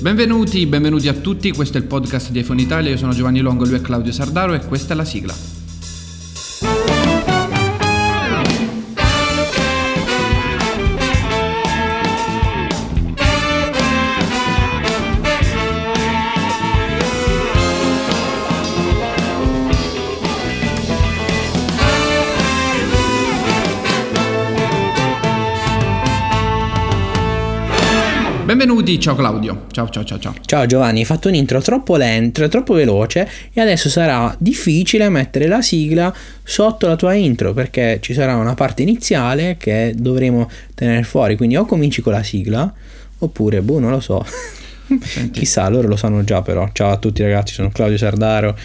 Benvenuti, benvenuti a tutti, questo è il podcast di iPhone Italia, io sono Giovanni Longo, lui è Claudio Sardaro e questa è la sigla. Benvenuti, ciao Claudio. Ciao ciao ciao ciao. Ciao Giovanni, hai fatto un intro troppo lento, troppo veloce e adesso sarà difficile mettere la sigla sotto la tua intro perché ci sarà una parte iniziale che dovremo tenere fuori. Quindi o cominci con la sigla oppure, boh, non lo so. Senti. Chissà, loro lo sanno già però. Ciao a tutti ragazzi, sono Claudio Sardaro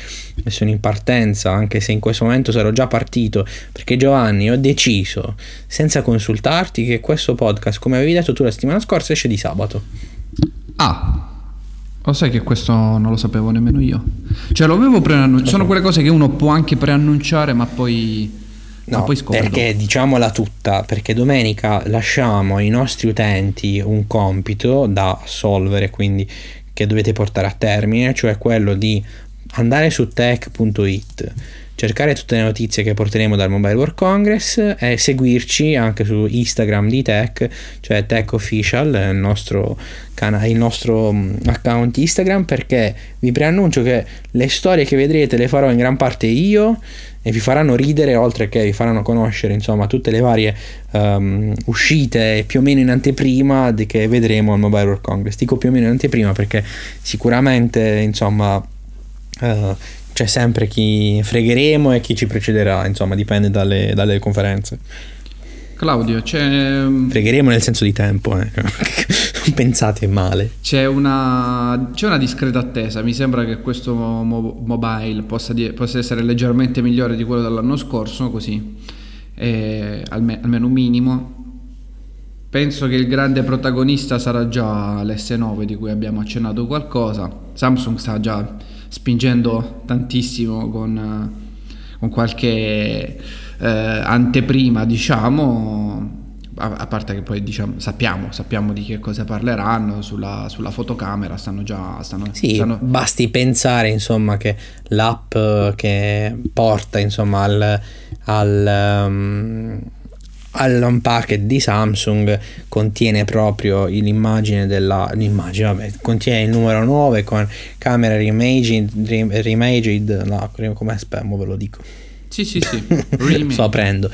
e sono in partenza, anche se in questo momento sarò già partito, perché Giovanni ho deciso, senza consultarti, che questo podcast, come avevi detto tu la settimana scorsa, esce di sabato. Ah, lo sai che questo non lo sapevo nemmeno io. Cioè, lo avevo preannunciato. Sono quelle cose che uno può anche preannunciare, ma poi. No, poi perché dopo. diciamola tutta, perché domenica lasciamo ai nostri utenti un compito da solvere, quindi che dovete portare a termine, cioè quello di andare su tech.it, cercare tutte le notizie che porteremo dal Mobile World Congress e seguirci anche su Instagram di Tech, cioè Tech Official, il nostro, canale, il nostro mm, account Instagram, perché vi preannuncio che le storie che vedrete le farò in gran parte io e vi faranno ridere oltre che vi faranno conoscere insomma tutte le varie um, uscite più o meno in anteprima che vedremo al Mobile World Congress. Dico più o meno in anteprima perché sicuramente insomma uh, c'è sempre chi fregheremo e chi ci precederà, insomma, dipende dalle, dalle conferenze. Claudio, c'è... Mm, fregheremo nel senso di tempo, eh. pensate male. C'è una, c'è una, discreta attesa, mi sembra che questo mo- mobile possa, di- possa, essere leggermente migliore di quello dell'anno scorso, così, eh, alme- almeno minimo. Penso che il grande protagonista sarà già l'S9 di cui abbiamo accennato qualcosa. Samsung sta già spingendo tantissimo con, con qualche eh, anteprima, diciamo, a, parte che poi diciamo, sappiamo, sappiamo di che cosa parleranno sulla, sulla fotocamera, stanno già... Stanno, sì, stanno... basti pensare insomma che l'app che porta insomma al... al um all'unpacket di Samsung contiene proprio l'immagine della l'immagine, vabbè, contiene il numero 9 con camera reimaged, reimaged no, come spemo ve lo dico. Sì, sì, sì. Sto aprendo.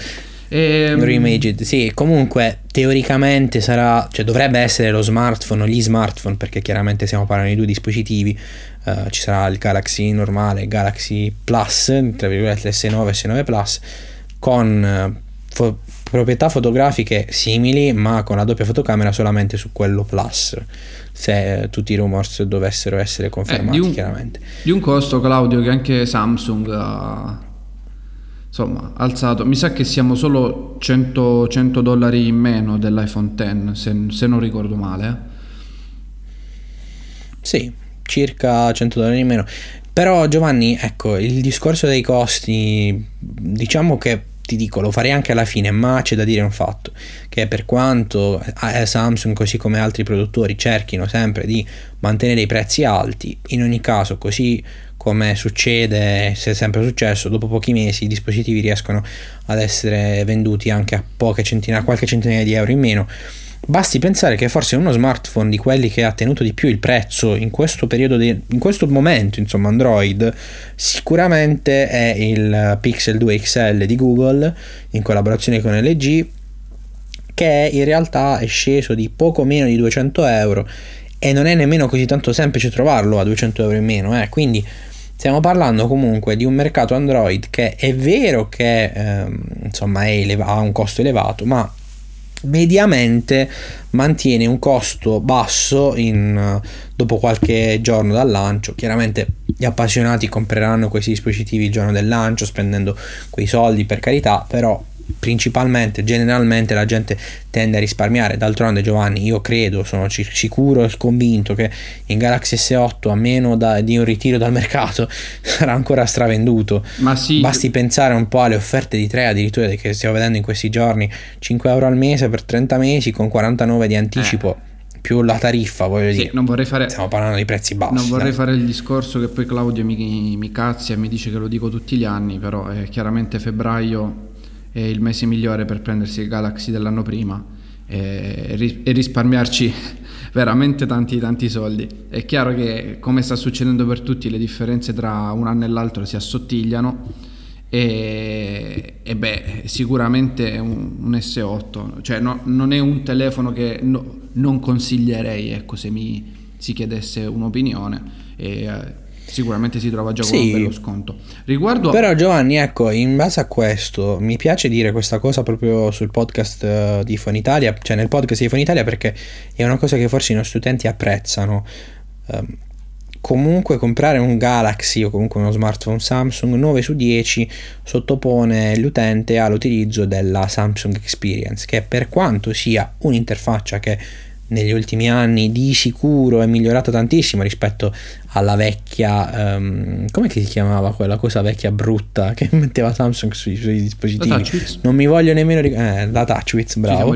Ehm... Reimaged, sì, comunque teoricamente sarà, cioè dovrebbe essere lo smartphone o gli smartphone perché chiaramente stiamo parlando di due dispositivi, uh, ci sarà il Galaxy normale, Galaxy Plus, tra virgolette S9 e S9 Plus con uh, fo- proprietà fotografiche simili ma con la doppia fotocamera solamente su quello Plus se tutti i rumors dovessero essere confermati eh, di un, chiaramente. di un costo Claudio che anche Samsung ha insomma alzato mi sa che siamo solo 100, 100 dollari in meno dell'iPhone X se, se non ricordo male eh. sì circa 100 dollari in meno però Giovanni ecco il discorso dei costi diciamo che ti dico, lo farei anche alla fine, ma c'è da dire un fatto, che per quanto eh, Samsung, così come altri produttori, cerchino sempre di mantenere i prezzi alti, in ogni caso, così come succede, se è sempre successo, dopo pochi mesi i dispositivi riescono ad essere venduti anche a poche centinaia, qualche centinaia di euro in meno Basti pensare che forse uno smartphone di quelli che ha tenuto di più il prezzo in questo periodo, di, in questo momento, insomma, Android, sicuramente è il Pixel 2 XL di Google in collaborazione con LG, che in realtà è sceso di poco meno di 200 euro e non è nemmeno così tanto semplice trovarlo a 200 euro in meno, eh? quindi stiamo parlando comunque di un mercato Android che è vero che ehm, insomma eleva- ha un costo elevato, ma mediamente mantiene un costo basso in, dopo qualche giorno dal lancio. Chiaramente gli appassionati compreranno questi dispositivi il giorno del lancio spendendo quei soldi per carità, però principalmente, generalmente la gente tende a risparmiare. D'altronde, Giovanni, io credo, sono sicuro e convinto che in Galaxy S8, a meno da, di un ritiro dal mercato, sarà ancora stravenduto. Ma sì. Basti pensare un po' alle offerte di 3 addirittura che stiamo vedendo in questi giorni: 5 euro al mese per 30 mesi con 49 di anticipo. Eh più la tariffa, voglio sì, dire. Fare, Stiamo parlando di prezzi bassi. Non vorrei dai. fare il discorso che poi Claudio mi, mi cazzia e mi dice che lo dico tutti gli anni, però è chiaramente febbraio è il mese migliore per prendersi il Galaxy dell'anno prima e, e risparmiarci veramente tanti tanti soldi. È chiaro che come sta succedendo per tutti le differenze tra un anno e l'altro si assottigliano e, e beh sicuramente un, un S8 cioè no, non è un telefono che no, non consiglierei ecco se mi si chiedesse un'opinione e, eh, sicuramente si trova già con sì, un bello sconto. Riguardo Però Giovanni, ecco, in base a questo, mi piace dire questa cosa proprio sul podcast uh, di Phone Italia, cioè nel podcast di Phone Italia perché è una cosa che forse i nostri utenti apprezzano. Um, comunque comprare un Galaxy o comunque uno smartphone Samsung 9 su 10 sottopone l'utente all'utilizzo della Samsung Experience che per quanto sia un'interfaccia che negli ultimi anni di sicuro è migliorata tantissimo rispetto alla vecchia um, come si chiamava quella cosa vecchia brutta che metteva Samsung sui suoi dispositivi? Non mi voglio nemmeno ricordare eh, la TouchWiz bravo.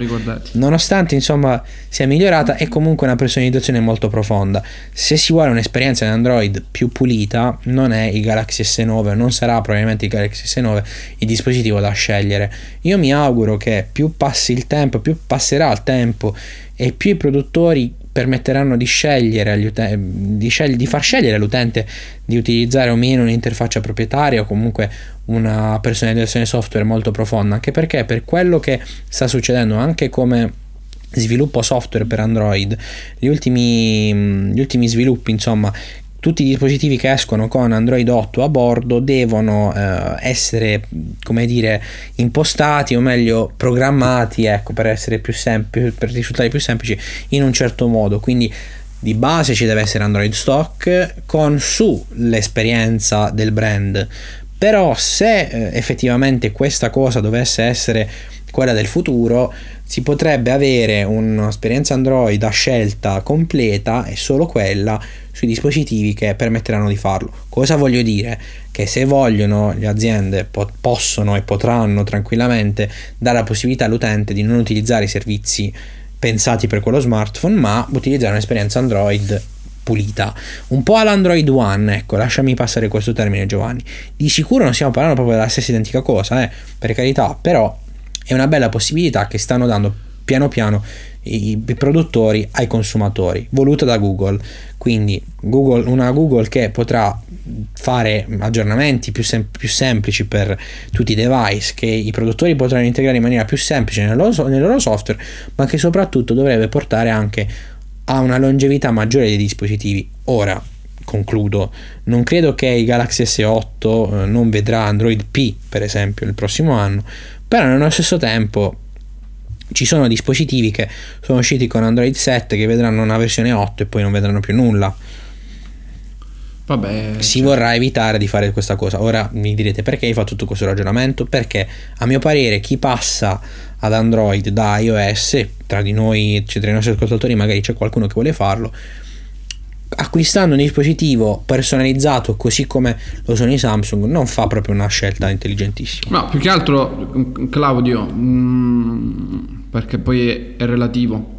nonostante insomma sia migliorata è comunque una personalizzazione molto profonda. Se si vuole un'esperienza in Android più pulita non è il Galaxy S9 non sarà probabilmente il Galaxy S9 il dispositivo da scegliere. Io mi auguro che più passi il tempo più passerà il tempo e più i produttori permetteranno di scegliere, ut- di, scegli- di far scegliere all'utente di utilizzare o meno un'interfaccia proprietaria o comunque una personalizzazione software molto profonda, anche perché per quello che sta succedendo anche come sviluppo software per Android, gli ultimi, gli ultimi sviluppi insomma tutti i dispositivi che escono con Android 8 a bordo devono eh, essere, come dire, impostati o meglio programmati, ecco, per essere più semplici, per risultare più semplici in un certo modo. Quindi di base ci deve essere Android stock con su l'esperienza del brand. Però se eh, effettivamente questa cosa dovesse essere quella del futuro, si potrebbe avere un'esperienza Android a scelta completa e solo quella sui dispositivi che permetteranno di farlo. Cosa voglio dire? Che se vogliono le aziende po- possono e potranno tranquillamente dare la possibilità all'utente di non utilizzare i servizi pensati per quello smartphone, ma utilizzare un'esperienza Android pulita, un po' all'Android One, ecco, lasciami passare questo termine Giovanni. Di sicuro non stiamo parlando proprio della stessa identica cosa, eh, per carità, però è una bella possibilità che stanno dando piano piano i, i produttori ai consumatori, voluta da Google. Quindi Google, una Google che potrà fare aggiornamenti più, sem- più, semplici per tutti i device, che i produttori potranno integrare in maniera più semplice nel loro, nel loro software, ma che soprattutto dovrebbe portare anche a una longevità maggiore dei dispositivi. Ora, concludo, non credo che il Galaxy S8 eh, non vedrà Android P, per esempio, il prossimo anno, però nello stesso tempo ci sono dispositivi che sono usciti con Android 7 che vedranno una versione 8 e poi non vedranno più nulla. Vabbè, si cioè... vorrà evitare di fare questa cosa. Ora mi direte perché hai fatto tutto questo ragionamento? Perché a mio parere chi passa ad Android da iOS, tra di noi, cioè tra i nostri ascoltatori magari c'è qualcuno che vuole farlo, acquistando un dispositivo personalizzato così come lo sono i Samsung non fa proprio una scelta intelligentissima. No, più che altro Claudio, mm, perché poi è relativo.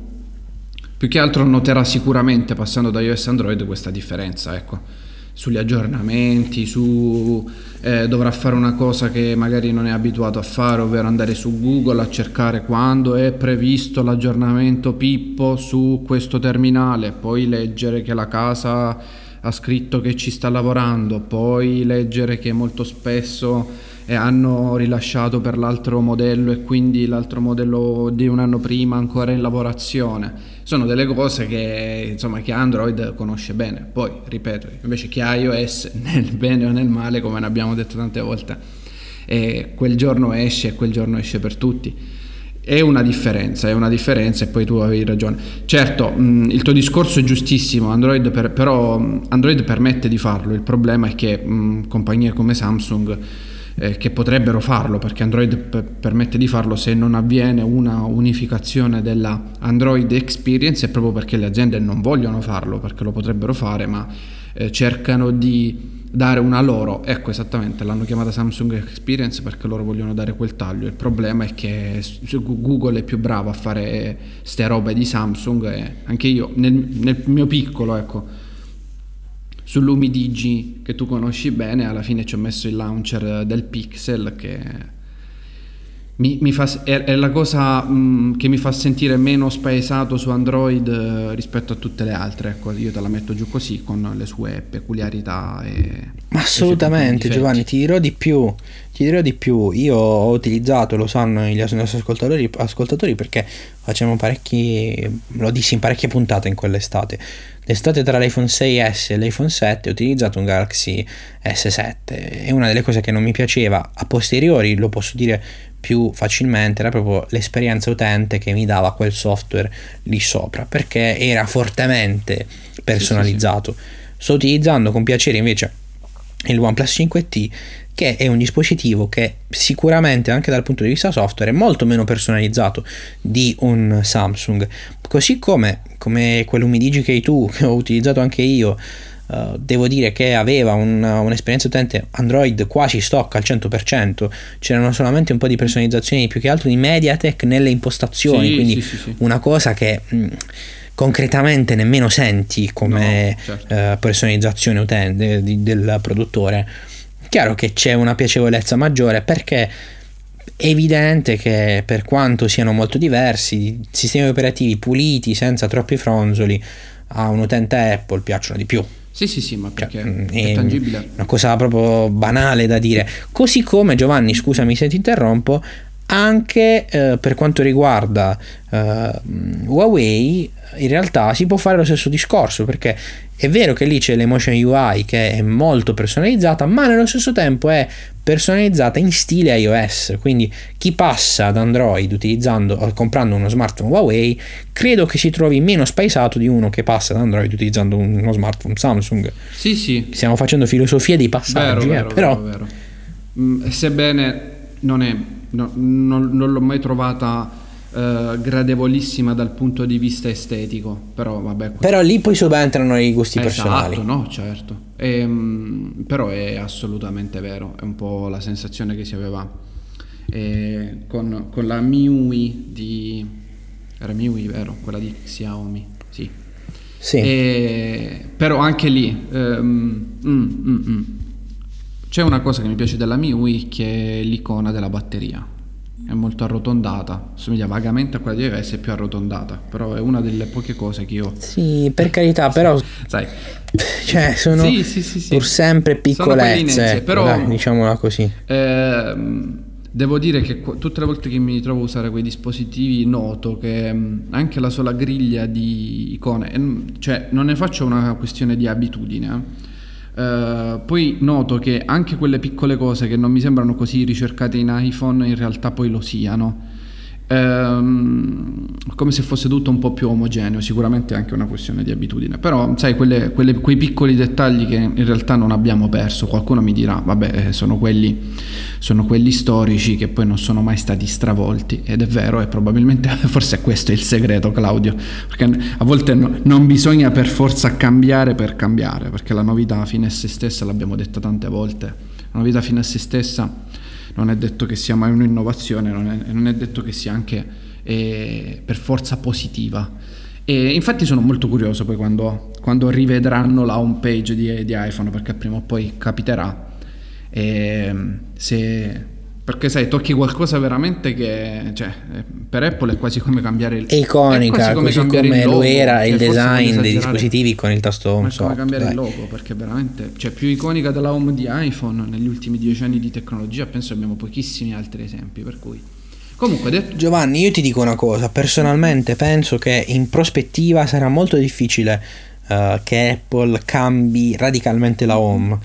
Più che altro noterà sicuramente passando da iOS a Android questa differenza, ecco sugli aggiornamenti, su, eh, dovrà fare una cosa che magari non è abituato a fare, ovvero andare su Google a cercare quando è previsto l'aggiornamento Pippo su questo terminale, poi leggere che la casa ha scritto che ci sta lavorando, poi leggere che molto spesso eh, hanno rilasciato per l'altro modello e quindi l'altro modello di un anno prima ancora in lavorazione sono delle cose che, insomma, che Android conosce bene. Poi, ripeto, invece che iOS, nel bene o nel male, come ne abbiamo detto tante volte, eh, quel giorno esce e quel giorno esce per tutti. è una differenza, è una differenza e poi tu avevi ragione. Certo, mh, il tuo discorso è giustissimo, Android per, però Android permette di farlo, il problema è che mh, compagnie come Samsung eh, che potrebbero farlo perché Android p- permette di farlo se non avviene una unificazione della Android Experience è proprio perché le aziende non vogliono farlo perché lo potrebbero fare ma eh, cercano di dare una loro, ecco esattamente, l'hanno chiamata Samsung Experience perché loro vogliono dare quel taglio. Il problema è che Google è più bravo a fare ste robe di Samsung e anche io nel, nel mio piccolo, ecco, sull'Umidigi che tu conosci bene, alla fine ci ho messo il launcher del Pixel che mi, mi fa, è, è, la cosa mh, mm, che mi fa sentire meno spaesato su Android eh, rispetto a tutte le altre. Ecco, io te la metto giù così con le sue peculiarità. E, Ma assolutamente, Giovanni, ti dirò di più. Ti dirò di più. Io ho utilizzato, lo sanno i nostri ascoltatori, ascoltatori perché facciamo parecchi. Lo dissi in parecchie puntate in quell'estate. L'estate tra l'iPhone 6S e l'iPhone 7 ho utilizzato un Galaxy S7 e una delle cose che non mi piaceva a posteriori, lo posso dire più facilmente era proprio l'esperienza utente che mi dava quel software lì sopra perché era fortemente personalizzato. Sì, sì, sì. Sto utilizzando con piacere invece il OnePlus 5T che è un dispositivo che sicuramente anche dal punto di vista software è molto meno personalizzato di un Samsung così come, come quell'Umidigi che hai tu che ho utilizzato anche io Uh, devo dire che aveva un, un'esperienza utente Android quasi stock al 100%, c'erano solamente un po' di personalizzazioni più che altro di Mediatek nelle impostazioni, sì, quindi sì, sì, una cosa che mh, concretamente nemmeno senti come no, certo. uh, personalizzazione utente di, del produttore. Chiaro che c'è una piacevolezza maggiore perché è evidente che per quanto siano molto diversi, sistemi operativi puliti senza troppi fronzoli a un utente Apple piacciono di più. Sì, sì, sì, ma perché cioè, è, è tangibile. Una cosa proprio banale da dire. Così come Giovanni, scusami se ti interrompo, anche eh, per quanto riguarda eh, Huawei in realtà si può fare lo stesso discorso perché è vero che lì c'è l'emotion UI che è molto personalizzata ma nello stesso tempo è personalizzata in stile iOS. Quindi chi passa ad Android utilizzando o comprando uno smartphone Huawei credo che si trovi meno spaesato di uno che passa ad Android utilizzando uno smartphone Samsung. Sì sì. Stiamo facendo filosofia dei passaggi vero, eh, però vero, vero. Mm, sebbene non è no, non, non, l'ho mai trovata uh, gradevolissima dal punto di vista estetico, però vabbè. Però lì poi subentrano i gusti esatto, personali. no, certo. E, um, però è assolutamente vero, è un po' la sensazione che si aveva e con, con la MIUI di... Era MIUI, vero? Quella di Xiaomi, sì. Sì. E, però anche lì... Um, mm, mm, mm c'è una cosa che mi piace della MIUI che è l'icona della batteria. È molto arrotondata, somiglia vagamente a quella di iOS, è più arrotondata, però è una delle poche cose che io... Sì, per carità, però... Sai... Cioè, sono sì, sì, sì, pur sempre piccolezze, ecco, però... Dai, diciamola così. Eh, devo dire che tutte le volte che mi trovo a usare quei dispositivi noto che mm, anche la sola griglia di icone, cioè non ne faccio una questione di abitudine, eh Uh, poi noto che anche quelle piccole cose che non mi sembrano così ricercate in iPhone in realtà poi lo siano. Um, come se fosse tutto un po' più omogeneo, sicuramente è anche una questione di abitudine, però sai, quelle, quelle, quei piccoli dettagli che in realtà non abbiamo perso, qualcuno mi dirà, vabbè, eh, sono quelli, sono quelli storici che poi non sono mai stati stravolti, ed è vero, e probabilmente forse questo è il segreto, Claudio, perché a volte no, non bisogna per forza cambiare per cambiare, perché la novità fine a se stessa, l'abbiamo detta tante volte, la novità fine a se stessa non è detto che sia mai un'innovazione, non è, non è detto che sia anche eh, per forza positiva. E infatti sono molto curioso poi quando, quando rivedranno la home page di, di, iPhone, perché prima o poi capiterà. E se perché sai, tocchi qualcosa veramente che cioè, per Apple è quasi come cambiare il È iconica, è come così come lo era il design dei dispositivi con il tasto home. È come cambiare dai. il logo, perché veramente cioè, più iconica della home di iPhone negli ultimi dieci anni di tecnologia, penso abbiamo pochissimi altri esempi, per cui... Comunque, detto... Giovanni, io ti dico una cosa, personalmente penso che in prospettiva sarà molto difficile uh, che Apple cambi radicalmente la home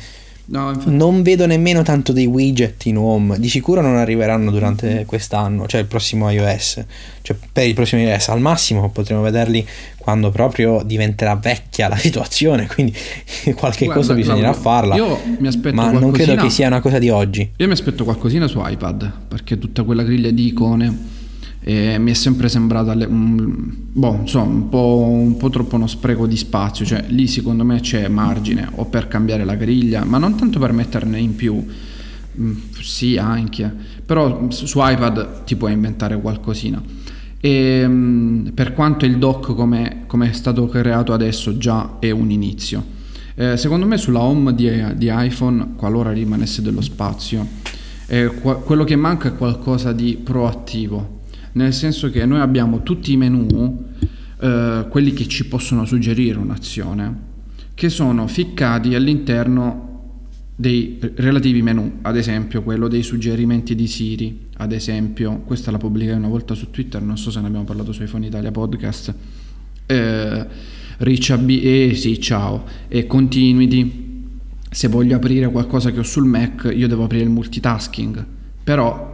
No, non vedo nemmeno tanto dei widget in home. Di sicuro non arriveranno durante quest'anno, cioè il prossimo iOS. Cioè per il prossimo iOS al massimo potremo vederli quando proprio diventerà vecchia la situazione. Quindi qualche Guarda, cosa bisognerà Claudio, farla. Io mi aspetto ma non credo che sia una cosa di oggi. Io mi aspetto qualcosina su iPad perché tutta quella griglia di icone e mi è sempre sembrato un, boh, insomma, un, po', un po' troppo uno spreco di spazio, cioè lì secondo me c'è margine o per cambiare la griglia, ma non tanto per metterne in più, mm, sì anche, però su iPad ti puoi inventare qualcosina. E mm, per quanto il dock come è stato creato adesso già è un inizio. Eh, secondo me sulla home di, di, iPhone, qualora rimanesse dello spazio, eh, quello che manca è qualcosa di proattivo nel senso che noi abbiamo tutti i menu, eh, quelli che ci possono suggerire un'azione, che sono ficcati all'interno dei relativi menu, ad esempio quello dei suggerimenti di Siri, ad esempio, questa la pubblicai una volta su Twitter, non so se ne abbiamo parlato su iPhone Italia Podcast, eh, Rich AB, eh, sì, ciao, e Continuity, se voglio aprire qualcosa che ho sul Mac, io devo aprire il multitasking, però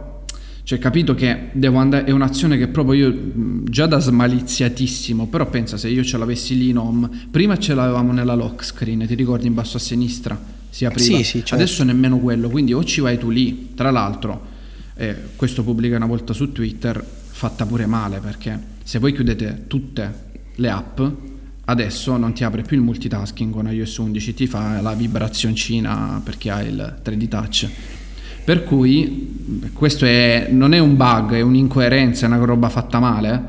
cioè, capito che devo andare, è un'azione che proprio io, già da smaliziatissimo, però pensa se io ce l'avessi lì in home, prima ce l'avevamo nella lock screen, ti ricordi in basso a sinistra? Si apriva. Sì, sì, certo. Adesso nemmeno quello, quindi o ci vai tu lì, tra l'altro, eh, questo pubblica una volta su Twitter, fatta pure male, perché se voi chiudete tutte le app, adesso non ti apre più il multitasking con iOS 11, ti fa la vibrazioncina perché hai il 3D touch per cui questo è, non è un bug, è un'incoerenza, è una roba fatta male.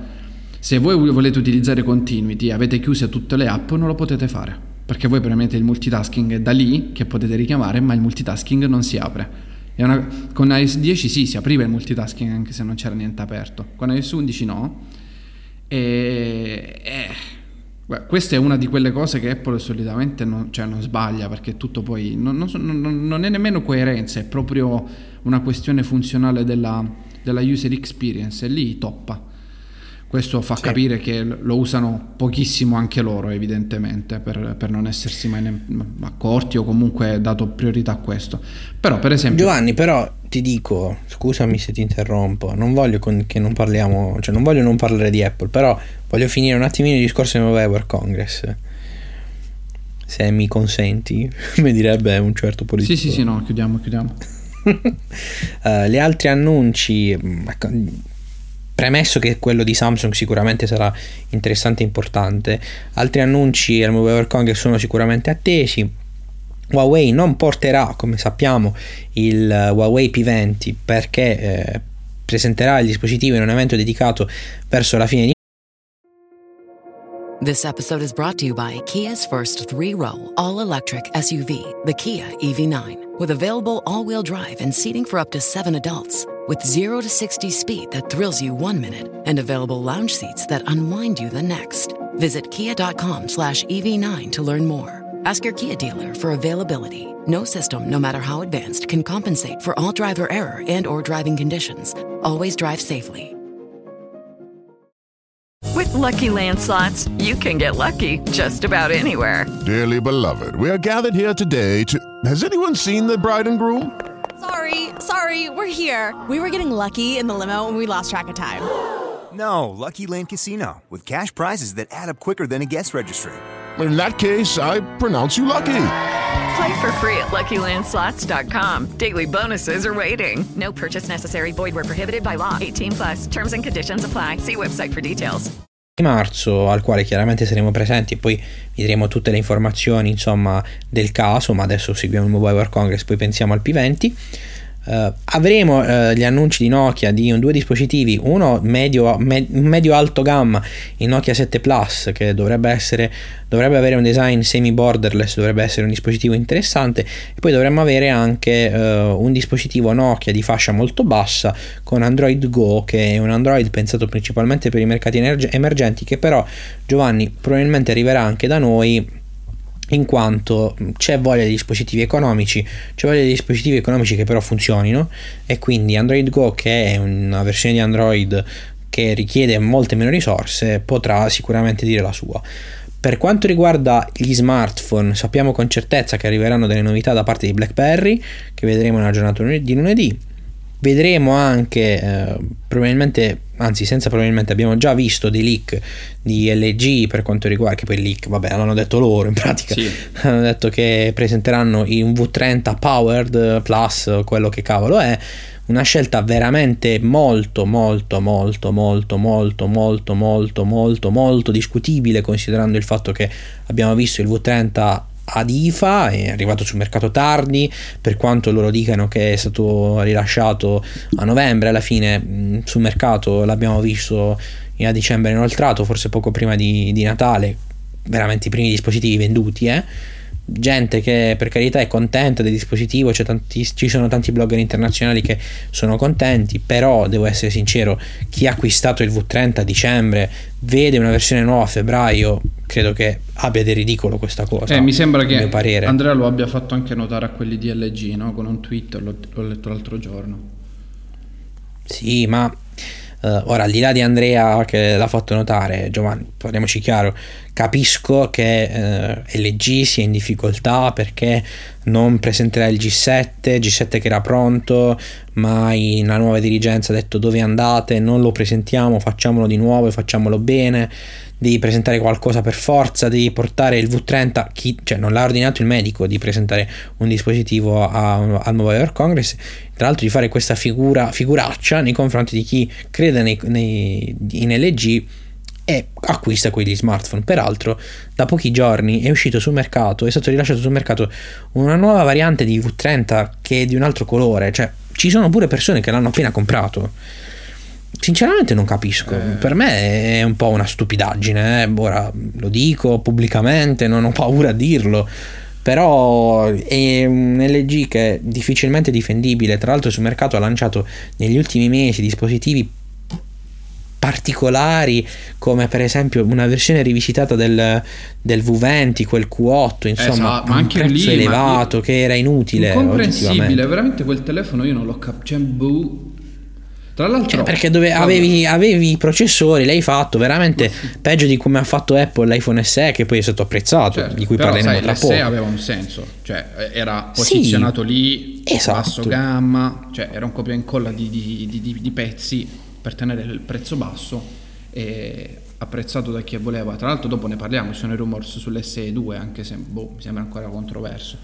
Se voi volete utilizzare Continuity avete chiuse tutte le app, non lo potete fare. Perché voi premete il multitasking da lì che potete richiamare, ma il multitasking non si apre. Una, con iOS 10 sì, si apriva il multitasking anche se non c'era niente aperto. Con iOS 11 no. E, e questa è una di quelle cose che Apple solitamente non, cioè non sbaglia perché tutto poi non, non, non, è nemmeno coerenza, è proprio una questione funzionale della, della user experience e lì toppa. Questo fa sì. capire che lo usano pochissimo anche loro, evidentemente, per, per non essersi mai ne- accorti o comunque dato priorità a questo. Però, per esempio. Giovanni, però ti dico, scusami se ti interrompo, non voglio con, che non parliamo, cioè non voglio non parlare di Apple, però voglio finire un attimino il discorso del Mobile Congress. Se mi consenti, mi direbbe un certo politico. Sì, sì, sì, no, chiudiamo, chiudiamo. uh, gli altri annunci ecco, Premesso che quello di Samsung sicuramente sarà interessante e importante, altri annunci al Mobile World Congress sono sicuramente attesi. Huawei non porterà, come sappiamo, il Huawei P20 perché eh, presenterà il dispositivo in un evento dedicato verso la fine di This episode is brought to you by Kia's first three-row all-electric SUV, the Kia EV9, with available all-wheel drive and seating for up to 7 adults. with 0 to 60 speed that thrills you one minute and available lounge seats that unwind you the next. Visit kia.com slash EV9 to learn more. Ask your Kia dealer for availability. No system, no matter how advanced, can compensate for all driver error and or driving conditions. Always drive safely. With Lucky Land slots, you can get lucky just about anywhere. Dearly beloved, we are gathered here today to... Has anyone seen the bride and groom? Sorry, sorry, we're here. We were getting lucky in the limo and we lost track of time. No, Lucky Land Casino, with cash prizes that add up quicker than a guest registry. In that case, I pronounce you lucky. Play for free at LuckyLandSlots.com. Daily bonuses are waiting. No purchase necessary. Void where prohibited by law. 18 plus. Terms and conditions apply. See website for details. marzo al quale chiaramente saremo presenti poi vedremo tutte le informazioni insomma del caso ma adesso seguiamo il Mobile World Congress poi pensiamo al P20 Uh, avremo uh, gli annunci di Nokia di un, due dispositivi, uno medio, me, medio alto gamma, il Nokia 7 Plus, che dovrebbe, essere, dovrebbe avere un design semi borderless, dovrebbe essere un dispositivo interessante, e poi dovremmo avere anche uh, un dispositivo Nokia di fascia molto bassa con Android Go, che è un Android pensato principalmente per i mercati emerg- emergenti, che però Giovanni probabilmente arriverà anche da noi in quanto c'è voglia di dispositivi economici, c'è voglia di dispositivi economici che però funzionino e quindi Android Go che è una versione di Android che richiede molte meno risorse potrà sicuramente dire la sua. Per quanto riguarda gli smartphone, sappiamo con certezza che arriveranno delle novità da parte di BlackBerry, che vedremo nella giornata di lunedì. Vedremo anche, eh, probabilmente, anzi senza probabilmente, abbiamo già visto dei leak di LG per quanto riguarda, che poi leak, vabbè, l'hanno detto loro in pratica, Sì. hanno detto che presenteranno un V30 Powered Plus, quello che cavolo è, una scelta veramente molto molto molto molto molto molto molto molto molto discutibile considerando il fatto che abbiamo visto il V30 ad IFA è arrivato sul mercato tardi. Per quanto loro dicano che è stato rilasciato a novembre alla fine mh, sul mercato l'abbiamo visto a dicembre inoltrato forse poco prima di, di Natale. Veramente i primi dispositivi venduti eh gente che per carità è contenta del dispositivo, tanti, ci sono tanti blogger internazionali che sono contenti, però devo essere sincero, chi ha acquistato il V30 a dicembre vede una versione nuova a febbraio, credo che abbia del ridicolo questa cosa. Eh, mi sembra che. Andrea lo abbia fatto anche notare a quelli di LG, no? Con un tweet, l'ho, l'ho letto l'altro giorno. Sì, ma eh, ora al di là di Andrea che l'ha fatto notare, Giovanni, parliamoci chiaro, capisco che eh, LG sia in difficoltà perché non presenterà il G7, G7 che era pronto, ma la nuova dirigenza ha detto dove andate, non lo presentiamo, facciamolo di nuovo e facciamolo bene. Devi presentare qualcosa per forza, devi portare il V30, chi, cioè non l'ha ordinato il medico di presentare un dispositivo a- al Mobile World Congress, tra l'altro di fare questa figura, figuraccia nei confronti di chi crede nei- nei- in LG e acquista quegli smartphone. Peraltro, da pochi giorni è uscito sul mercato, è stato rilasciato sul mercato una nuova variante di V30 che è di un altro colore, cioè ci sono pure persone che l'hanno appena comprato. Sinceramente non capisco, per me è un po' una stupidaggine, eh. ora lo dico pubblicamente, non ho paura a dirlo, però è un LG che è difficilmente difendibile, tra l'altro sul mercato ha lanciato negli ultimi mesi dispositivi particolari come per esempio una versione rivisitata del, del V20 quel Q8 insomma Esatto, ma un anche prezzo lì, elevato io- che era inutile Incomprensibile, oggettivamente. veramente quel telefono io non l'ho capito. Cioè, boh. Tra l'altro, Cioè, perché dove avevi, avevi i processori, l'hai fatto veramente peggio di come ha fatto Apple l'iPhone SE, che poi è stato apprezzato, certo, di cui però, parleremo sai, tra poco. aveva un senso, cioè era Sì, posizionato lì, esatto. basso gamma, cioè era un copia e incolla di- di- di- di pezzi per tenere il prezzo basso e apprezzato da chi voleva. Tra l'altro dopo ne parliamo, ci sono i rumors sull'SE 2, anche se boh, mi sembra ancora controverso.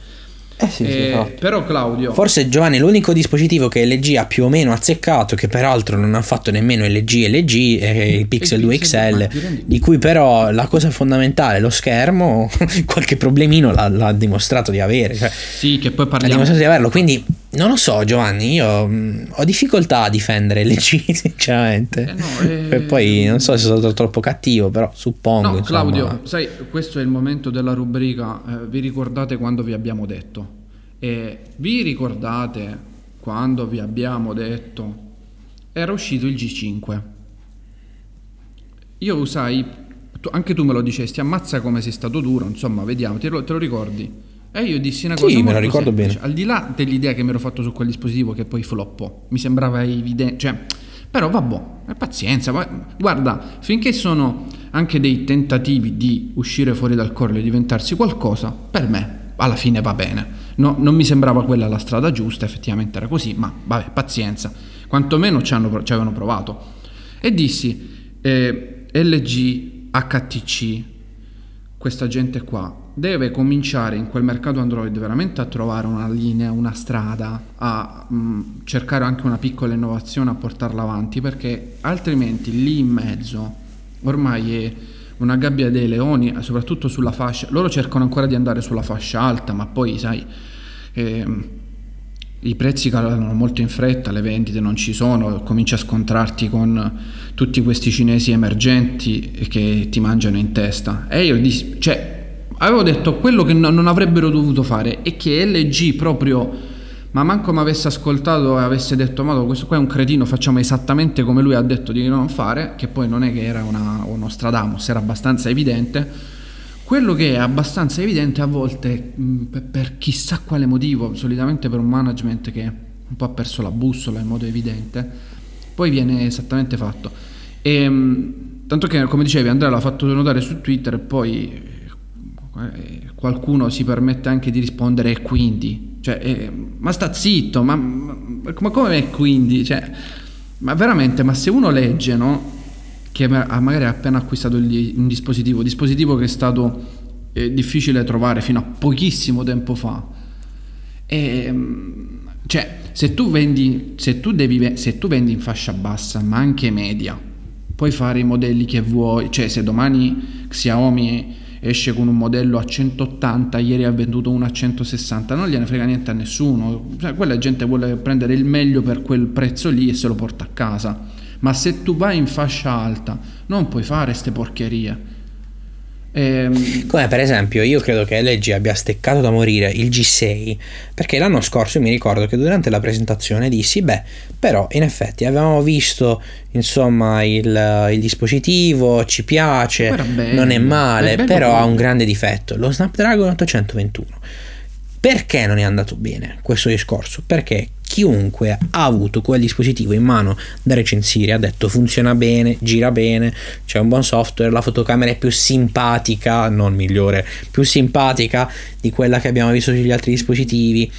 Eh sì, sì, Eh, esatto. Però Claudio, Forse Giovanni, l'unico dispositivo che LG ha più o meno azzeccato, che peraltro non ha fatto nemmeno LG LG, è il Pixel 2 Pixel, ma XL, ti rendi di cui però la cosa fondamentale, lo schermo, qualche problemino l'ha, l'ha dimostrato di avere. Cioè, sì, che poi ha parliamo dimostrato di averlo, quindi non lo so Giovanni, io mh, ho difficoltà a difendere LG sinceramente. Eh no, eh, E poi non so se sono stato troppo cattivo, però suppongo. No, insomma. Claudio, sai, questo è il momento della rubrica. eh, vi ricordate quando vi abbiamo detto? E vi ricordate quando vi abbiamo detto? Era uscito il G5. Io usai, tu- anche tu me lo dicesti, ammazza come sei stato duro, insomma, vediamo, te lo, te lo ricordi? E io dissi una Sì, cosa me lo ricordo semplice. bene. Al di là dell'idea che mi ero fatto su quel dispositivo che poi floppò, mi sembrava evidente, cioè, però vabbè, pazienza, guarda, finché sono anche dei tentativi di uscire fuori dal corpo e diventarsi qualcosa, per me alla fine va bene. No, non mi sembrava quella la strada giusta, effettivamente era così, ma vabbè, pazienza. Quantomeno ci, hanno, ci avevano provato. E dissi, eh, LG, HTC, questa gente qua deve cominciare in quel mercato Android veramente a trovare una linea, una strada, a mm, cercare anche una piccola innovazione, a portarla avanti, perché altrimenti lì in mezzo ormai è una gabbia dei leoni, soprattutto sulla fascia. Loro cercano ancora di andare sulla fascia alta, ma poi sai... ehm, i prezzi calano molto in fretta, le vendite non ci sono, cominci a scontrarti con tutti questi cinesi emergenti che ti mangiano in testa. E io dis- cioè, avevo detto quello che no- non avrebbero dovuto fare è che LG proprio, ma manco mi avesse ascoltato e avesse detto ma questo qua è un cretino, facciamo esattamente come lui ha detto di non fare, che poi non è che era una, uno Stradamus, era abbastanza evidente. Quello che è abbastanza evidente a volte mh, per, per chissà quale motivo, solitamente per un management che un po' ha perso la bussola in modo evidente, poi viene esattamente fatto. E, mh, tanto che come dicevi Andrea l'ha fatto notare su Twitter e poi qualcuno si permette anche di rispondere e quindi, cioè, eh, ma sta zitto, ma, ma, ma come è quindi? Cioè, ma veramente, ma se uno legge, no? Che magari ha appena acquistato un dispositivo, dispositivo che è stato eh, difficile trovare fino a pochissimo tempo fa. E, ehm, cioè, se tu vendi, se tu, devi, se tu vendi in fascia bassa, ma anche media, puoi fare i modelli che vuoi. Cioè, se domani Xiaomi esce con un modello a 180, ieri ha venduto uno a 160, non gliene frega niente a nessuno. Cioè, quella gente vuole prendere il meglio per quel prezzo lì e se lo porta a casa. Ma se tu vai in fascia alta, non puoi fare queste porcherie. Ehm... Come per esempio, io credo che LG abbia steccato da morire il G6 perché l'anno scorso mi ricordo che durante la presentazione dissi: Beh, però in effetti avevamo visto insomma il, il dispositivo, ci piace, non è male, però ha un grande difetto: lo Snapdragon 821. Perché non è andato bene questo discorso? Perché chiunque ha avuto quel dispositivo in mano da recensire ha detto funziona bene, gira bene, c'è un buon software, la fotocamera è più simpatica, non migliore, più simpatica di quella che abbiamo visto sugli altri dispositivi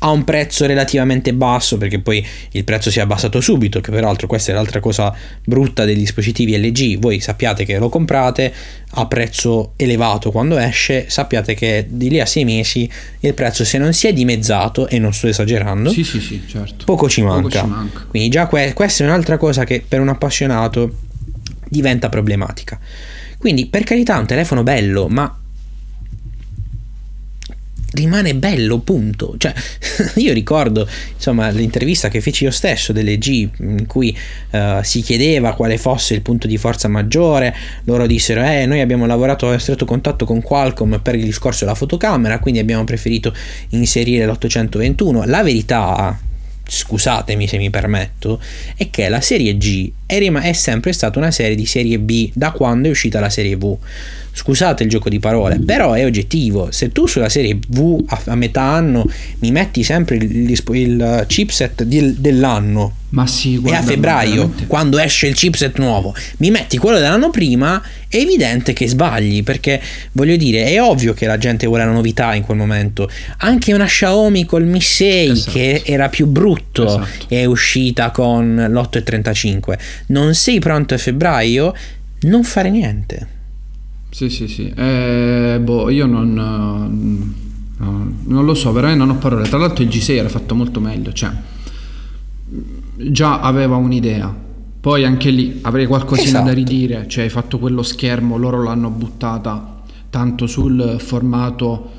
a un prezzo relativamente basso perché poi il prezzo si è abbassato subito che peraltro questa è l'altra cosa brutta dei dispositivi LG voi sappiate che lo comprate a prezzo elevato quando esce sappiate che di lì a sei mesi il prezzo se non si è dimezzato e non sto esagerando sì, sì, sì, certo. poco, ci poco ci manca. Quindi già que- questa è un'altra cosa che per un appassionato diventa problematica. Quindi per carità un telefono bello ma rimane bello, punto. Cioè, io ricordo insomma l'intervista che feci io stesso delle G in cui uh, si chiedeva quale fosse il punto di forza maggiore. Loro dissero: Eh, noi abbiamo lavorato a stretto contatto con Qualcomm per il discorso della fotocamera, quindi abbiamo preferito inserire l'821. La verità. Scusatemi se mi permetto, è che la serie G è, rim- è sempre stata una serie di serie B da quando è uscita la serie V scusate il gioco di parole, però è oggettivo. Se tu sulla serie V a, a metà anno mi metti sempre il, il, il chipset di, dell'anno ma sì, guarda, e a febbraio, veramente... quando esce il chipset nuovo, mi metti quello dell'anno prima, è evidente che sbagli. Perché voglio dire, è ovvio che la gente vuole la novità in quel momento. Anche una Xiaomi col Mi 6, esatto. che era più brutto, esatto. è uscita con l'835. Non sei pronto a febbraio? Non fare niente. Sì, sì, sì. Eh, boh, io non, no, non lo so, veramente non ho parole. Tra l'altro il G6 era fatto molto meglio, cioè già aveva un'idea. Poi anche lì avrei qualcosina esatto. da ridire, cioè hai fatto quello schermo, loro l'hanno buttata tanto sul formato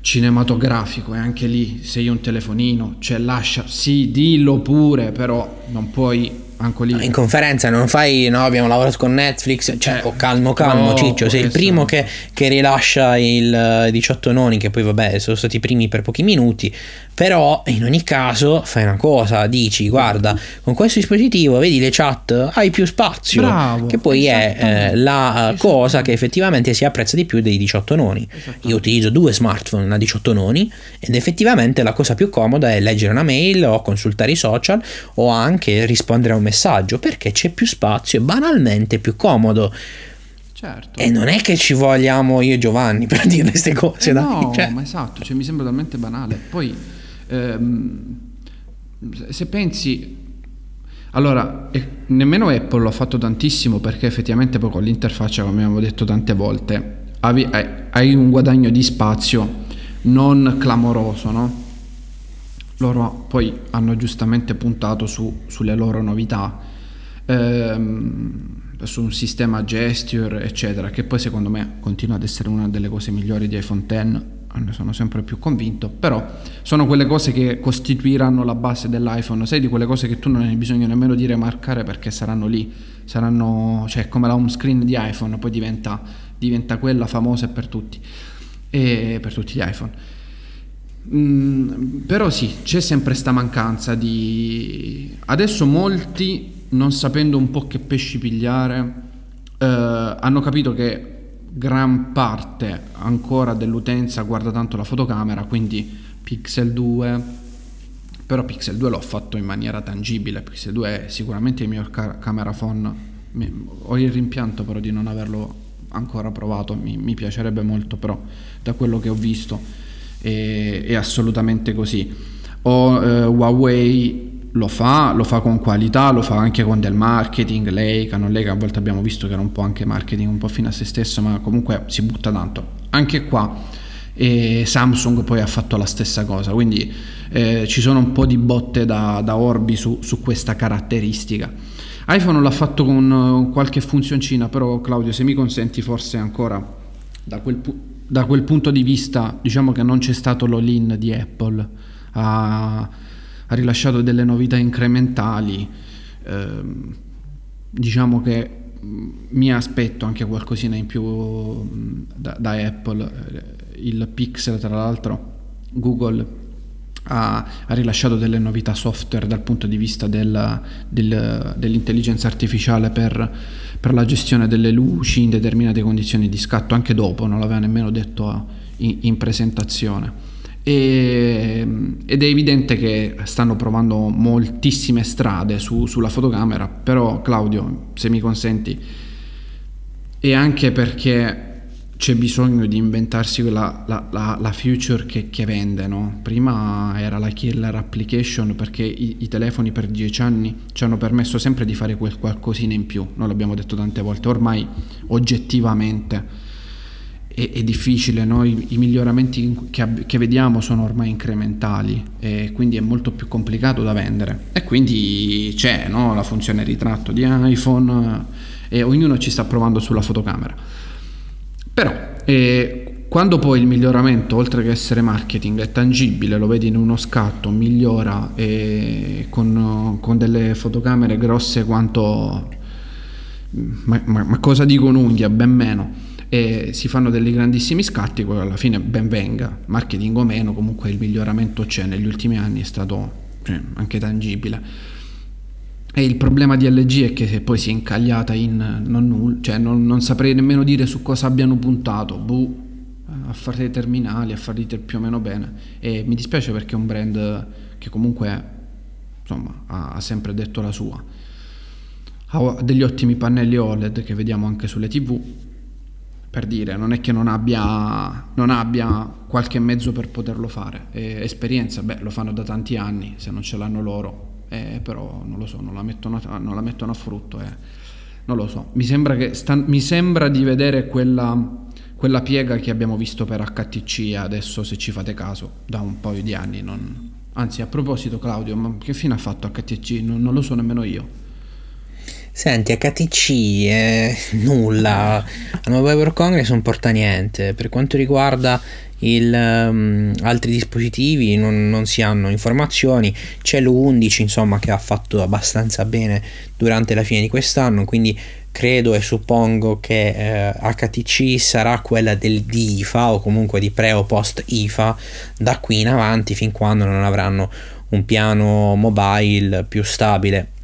cinematografico e anche lì se io un telefonino, cioè lascia, sì, dillo pure, però non puoi anche lì. In conferenza non fai, no, abbiamo lavorato con Netflix, cioè, oh, calmo, calmo, no, Ciccio, sei il primo che, che, rilascia il 18 noni, che poi vabbè sono stati i primi per pochi minuti, però in ogni caso fai una cosa, dici guarda, con questo dispositivo vedi le chat, hai più spazio, Bravo, che poi è eh, la cosa che effettivamente si apprezza di più dei 18 noni. Io utilizzo due smartphone da 18 noni ed effettivamente la cosa più comoda è leggere una mail o consultare i social o anche rispondere a un messaggio perché c'è più spazio e banalmente più comodo. Certo. E non è che ci vogliamo io e Giovanni per dire queste cose. Eh no, cioè. ma esatto, cioè, mi sembra talmente banale. Poi, ehm, se pensi, allora, eh, nemmeno Apple l'ha fatto tantissimo perché effettivamente poi con l'interfaccia, come abbiamo detto tante volte, hai, hai un guadagno di spazio non clamoroso, no? Loro poi hanno giustamente puntato su, sulle loro novità, ehm, su un sistema gesture, eccetera, che poi secondo me continua ad essere una delle cose migliori di iPhone X, ne sono sempre più convinto, però sono quelle cose che costituiranno la base dell'iPhone, sai di quelle cose che tu non hai bisogno nemmeno di remarcare perché saranno lì, saranno, cioè come la home screen di iPhone, poi diventa, diventa quella famosa per tutti, e per tutti gli iPhone. Mm, però sì, c'è sempre questa mancanza di... Adesso molti, non sapendo un po' che pesci pigliare, eh, hanno capito che gran parte ancora dell'utenza guarda tanto la fotocamera, quindi Pixel 2, però Pixel 2 l'ho fatto in maniera tangibile, Pixel 2 è sicuramente il miglior ca- camera phone. Ho il rimpianto però di non averlo ancora provato, mi, mi piacerebbe molto però da quello che ho visto è, è assolutamente così. O eh, Huawei lo fa, lo fa con qualità, lo fa anche con del marketing, Leica, non Leica, a volte abbiamo visto che era un po' anche marketing, un po' fine a se stesso, ma comunque si butta tanto. Anche qua e Samsung poi ha fatto la stessa cosa, quindi eh, ci sono un po' di botte da, da Orbi su, su questa caratteristica iPhone l'ha fatto con qualche funzioncina, però Claudio, se mi consenti forse ancora da quel, da quel punto di vista, diciamo che non c'è stato l'all-in di Apple, ha, ha rilasciato delle novità incrementali, eh, diciamo che mm, mi aspetto anche qualcosina in più mm, da, da Apple, il Pixel tra l'altro Google ha, ha, rilasciato delle novità software dal punto di vista del, del, dell'intelligenza artificiale per, per, la gestione delle luci in determinate condizioni di scatto, anche dopo, non l'aveva nemmeno detto in, in presentazione. E, ed è evidente che stanno provando moltissime strade su, sulla fotocamera, però Claudio, se mi consenti, è anche perché c'è bisogno di inventarsi la, la, la, la future che, che, vende. No? Prima era la killer application perché i, i, telefoni per dieci anni ci hanno permesso sempre di fare quel qualcosina in più, noi l'abbiamo detto tante volte, ormai oggettivamente è, è difficile, no? I, I, miglioramenti che, che, vediamo sono ormai incrementali e quindi è molto più complicato da vendere. E quindi c'è no? la funzione ritratto di iPhone e ognuno ci sta provando sulla fotocamera. Però eh, quando poi il miglioramento, oltre che essere marketing, è tangibile, lo vedi in uno scatto, migliora eh, con, con, delle fotocamere grosse quanto... Ma, ma, ma cosa dico un'unghia? Ben meno. E si fanno dei grandissimi scatti, poi alla fine ben venga, marketing o meno, comunque il miglioramento c'è, negli ultimi anni è stato cioè, anche tangibile. E il problema di LG è che poi si è incagliata in non nulla, cioè non, non, saprei nemmeno dire su cosa abbiano puntato, boh, a fare dei terminali, a farli più o meno bene. E mi dispiace perché è un brand che comunque insomma, ha, ha sempre detto la sua. Ha degli ottimi pannelli OLED che vediamo anche sulle TV, per dire, non è che non abbia, non abbia qualche mezzo per poterlo fare. E esperienza, beh, lo fanno da tanti anni, se non ce l'hanno loro eh, però non lo so, non la mettono, non la mettono a frutto. Eh. Non lo so, mi sembra, che sta, mi sembra di vedere quella, quella, piega che abbiamo visto per HTC adesso, se ci fate caso, da un paio di anni. Non... Anzi, a proposito Claudio, ma che fine ha fatto HTC? Non, non lo so nemmeno io. Senti, HTC eh, nulla, a Mobile World Congress non porta niente. Per quanto riguarda il, um, altri dispositivi non, non, si hanno informazioni. C'è l'U11 insomma che ha fatto abbastanza bene durante la fine di quest'anno quindi credo e suppongo che eh, HTC sarà quella del di IFA o comunque di pre o post IFA da qui in avanti fin quando non avranno un piano mobile più stabile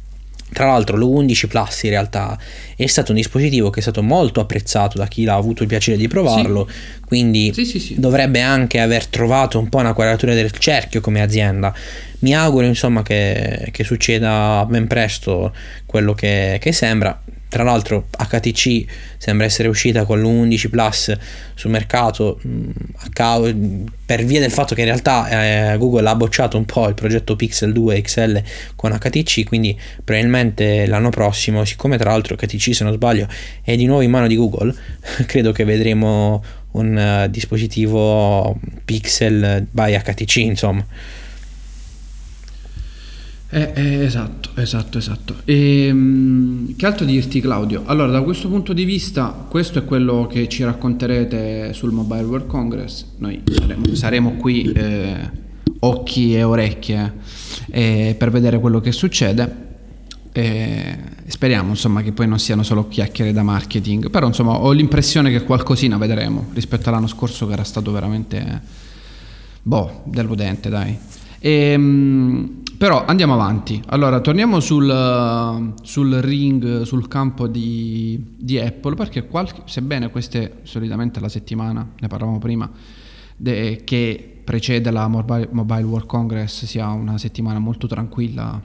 tra l'altro l'U11 Plus in realtà è stato un dispositivo che è stato molto apprezzato da chi ha avuto il piacere di provarlo, sì. quindi sì, sì, dovrebbe anche aver trovato un po' una quadratura del cerchio come azienda. Mi auguro insomma che, che succeda ben presto quello che, che sembra. Tra l'altro HTC sembra essere uscita con l'11 Plus sul mercato mm, per via del fatto che in realtà eh, Google ha bocciato un po' il progetto Pixel 2 XL con HTC, quindi probabilmente l'anno prossimo, siccome tra l'altro HTC se non sbaglio è di nuovo in mano di Google, credo che vedremo un uh, dispositivo Pixel by HTC, insomma. Eh, eh, esatto, esatto, esatto. E, ehm, che altro dirti Claudio? Allora, da questo punto di vista, questo è quello che ci racconterete sul Mobile World Congress. Noi saremo, saremo qui eh, occhi e orecchie eh, per vedere quello che succede. E speriamo insomma che poi non siano solo chiacchiere da marketing, però insomma ho l'impressione che qualcosina vedremo rispetto all'anno scorso che era stato veramente boh, deludente, dai. Ehm, però andiamo avanti. Allora, torniamo sul, sul ring, sul campo di, di Apple, perché qualche, sebbene queste solitamente la settimana, ne parlavamo prima, de, che precede la Mobile, Mobile World Congress sia una settimana molto tranquilla,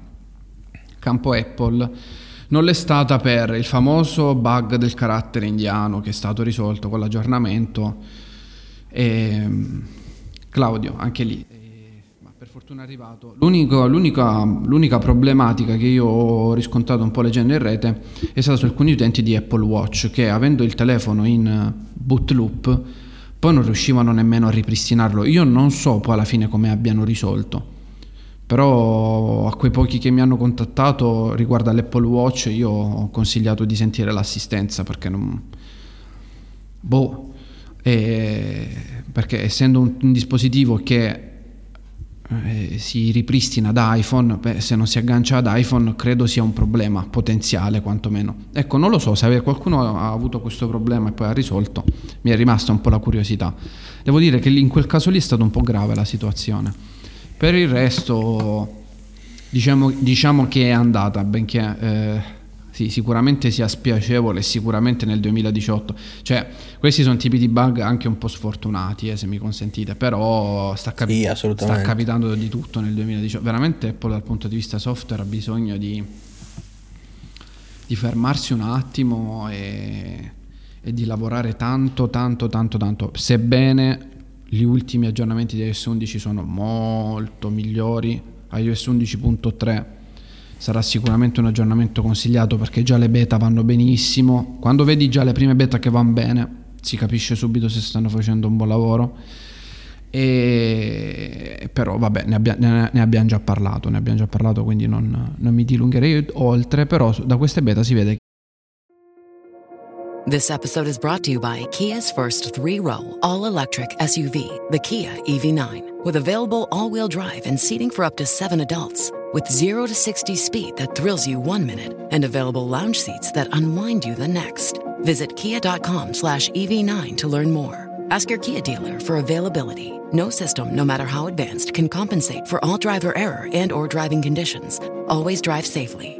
campo Apple, non l'è stata per il famoso bug del carattere indiano che è stato risolto con l'aggiornamento. E, Claudio, anche lì, fortuna è arrivato. L'unico, l'unica, l'unica problematica che io ho riscontrato un po' leggendo in rete è stata su alcuni utenti di Apple Watch che avendo il telefono in boot loop poi non riuscivano nemmeno a ripristinarlo. Io non so poi alla fine come abbiano risolto però a quei pochi che mi hanno contattato riguardo all'Apple Watch io ho consigliato di sentire l'assistenza perché non... Boh, e... perché essendo un, un dispositivo che eh, si ripristina da iPhone, beh, se non si aggancia ad iPhone credo sia un problema potenziale quantomeno. Ecco, non lo so, se qualcuno ha avuto questo problema e poi ha risolto, mi è rimasta un po' la curiosità. Devo dire che in quel caso lì è stata un po' grave la situazione. Per il resto, diciamo, diciamo che è andata, benché eh, sì, sicuramente sia spiacevole, sicuramente nel 2018. Cioè, questi sono tipi di bug anche un po' sfortunati, eh, se mi consentite, però sta, capi- sì, sta capitando di tutto nel 2018. Veramente Apple dal punto di vista software ha bisogno di, di fermarsi un attimo e, e di lavorare tanto, tanto, tanto, tanto. Sebbene gli ultimi aggiornamenti di iOS 11 sono molto migliori. iOS 11.3 sarà sicuramente un aggiornamento consigliato perché già le beta vanno benissimo. Quando vedi già le prime beta che vanno bene, si capisce subito se stanno facendo un buon lavoro. E però vabbè, ne, abbia, ne, abbiamo già parlato, ne abbiamo già parlato, quindi non, non mi dilungherei oltre, però da queste beta si vede This episode is brought to you by Kia's first three row, all electric SUV, the Kia EV9, with available all wheel drive and seating for up to seven adults. With 0 to 60 speed that thrills you one minute and available lounge seats that unwind you the next. Visit kia.com slash EV9 to learn more. Ask your Kia dealer for availability. No system, no matter how advanced, can compensate for all driver error and or driving conditions. Always drive safely.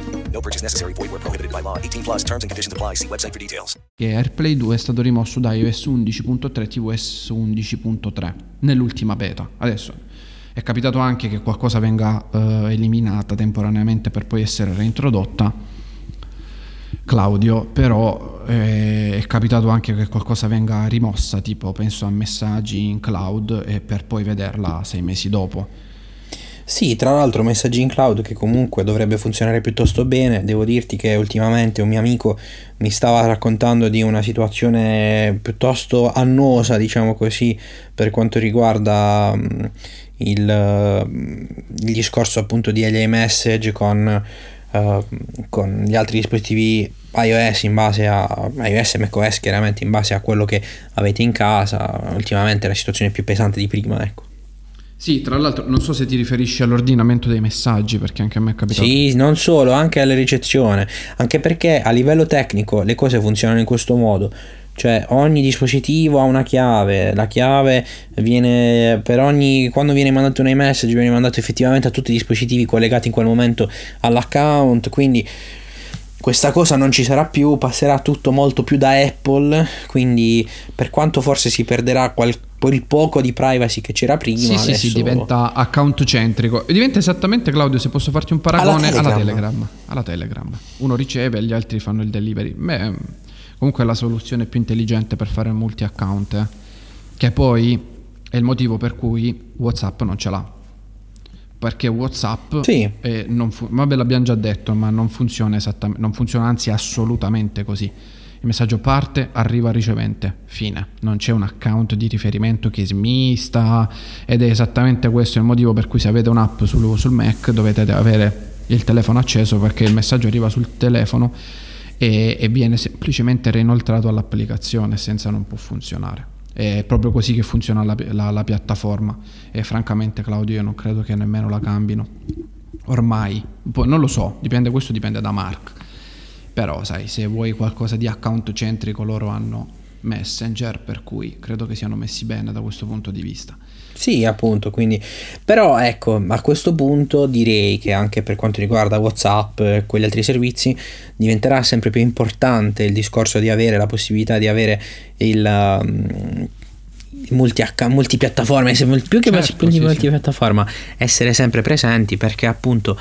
No purchase necessary. Void where prohibited by law. 18 plus terms and conditions apply. See website for details. Che AirPlay 2 è stato rimosso da iOS 11.3 tvOS 11.3 nell'ultima beta. Adesso è capitato anche che qualcosa venga uh, eliminata temporaneamente per poi essere reintrodotta. Claudio, però eh, è capitato anche che qualcosa venga rimossa, tipo penso a messaggi in cloud e per poi vederla sei mesi dopo sì, tra l'altro messaggi in cloud che comunque dovrebbe funzionare piuttosto bene. Devo dirti che ultimamente un mio amico mi stava raccontando di una situazione piuttosto annosa, diciamo così, per quanto riguarda mm, il, mm, il discorso appunto di LA Message con, uh, con gli altri dispositivi iOS in base a iOS e macOS chiaramente in base a quello che avete in casa. Ultimamente è la situazione più pesante di prima, ecco. Sì, tra l'altro non so se ti riferisci all'ordinamento dei messaggi, perché anche a me è capitato. Sì, non solo, anche alla ricezione, anche perché a livello tecnico le cose funzionano in questo modo. Cioè ogni dispositivo ha una chiave, la chiave viene per ogni quando viene mandato un iMessage viene mandato effettivamente a tutti i dispositivi collegati in quel momento all'account, quindi questa cosa non ci sarà più, passerà tutto molto più da Apple, quindi per quanto forse si perderà qualcosa il poco di privacy che c'era prima. Sì, adesso... sì, sì, diventa account centrico. E diventa esattamente, Claudio, se posso farti un paragone, alla Telegram. alla Telegram. Alla Telegram. Uno riceve e gli altri fanno il delivery. Beh, comunque è la soluzione più intelligente per fare multi-account. Eh? Che poi è il motivo per cui WhatsApp non ce l'ha. Perché WhatsApp, sì. non fu- vabbè, l'abbiamo già detto, ma non funziona esattamente, non funziona anzi assolutamente così il messaggio parte, arriva al ricevente, fine. Non c'è un account di riferimento che smista ed è esattamente questo il motivo per cui se avete un'app sul, sul Mac dovete avere il telefono acceso perché il messaggio arriva sul telefono e, e viene semplicemente reinoltrato all'applicazione senza non può funzionare. È proprio così che funziona la, la, la, piattaforma e francamente Claudio io non credo che nemmeno la cambino ormai. Poi non lo so, dipende, questo dipende da Mark Però sai, se vuoi qualcosa di account centrico loro hanno Messenger, per cui credo che siano messi bene da questo punto di vista. Sì, appunto, quindi però ecco, a questo punto direi che anche per quanto riguarda WhatsApp e quegli altri servizi diventerà sempre più importante il discorso di avere la possibilità di avere il um, multi, multipiattaforme, più che certo, sì, multipiattaforma, sì. essere sempre presenti perché appunto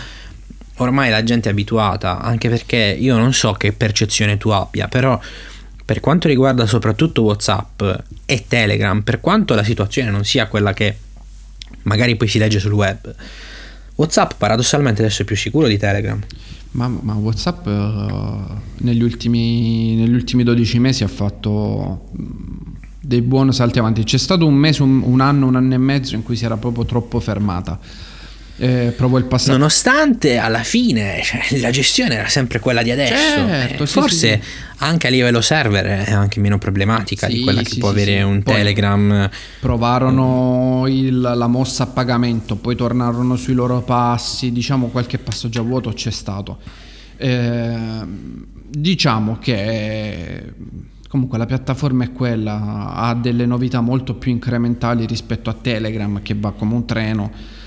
ormai la gente è abituata, anche perché io non so che percezione tu abbia, però per quanto riguarda soprattutto WhatsApp e Telegram, per quanto la situazione non sia quella che magari poi si legge sul web, WhatsApp paradossalmente adesso è più sicuro di Telegram. Ma, ma WhatsApp uh, negli, ultimi, negli, ultimi, 12 mesi ha fatto mm, dei buoni salti avanti. C'è stato un mese, un, un anno, un anno e mezzo in cui si era proprio troppo fermata eh, provo il passato. Nonostante alla fine cioè, la gestione era sempre quella di adesso, certo, eh, sì, forse sì. anche a livello server è anche meno problematica sì, di quella che può avere un poi Telegram. Provarono il, la mossa a pagamento, poi tornarono sui loro passi, diciamo qualche passaggio a vuoto c'è stato. Eh, diciamo che comunque la piattaforma è quella, ha delle novità molto più incrementali rispetto a Telegram che va come un treno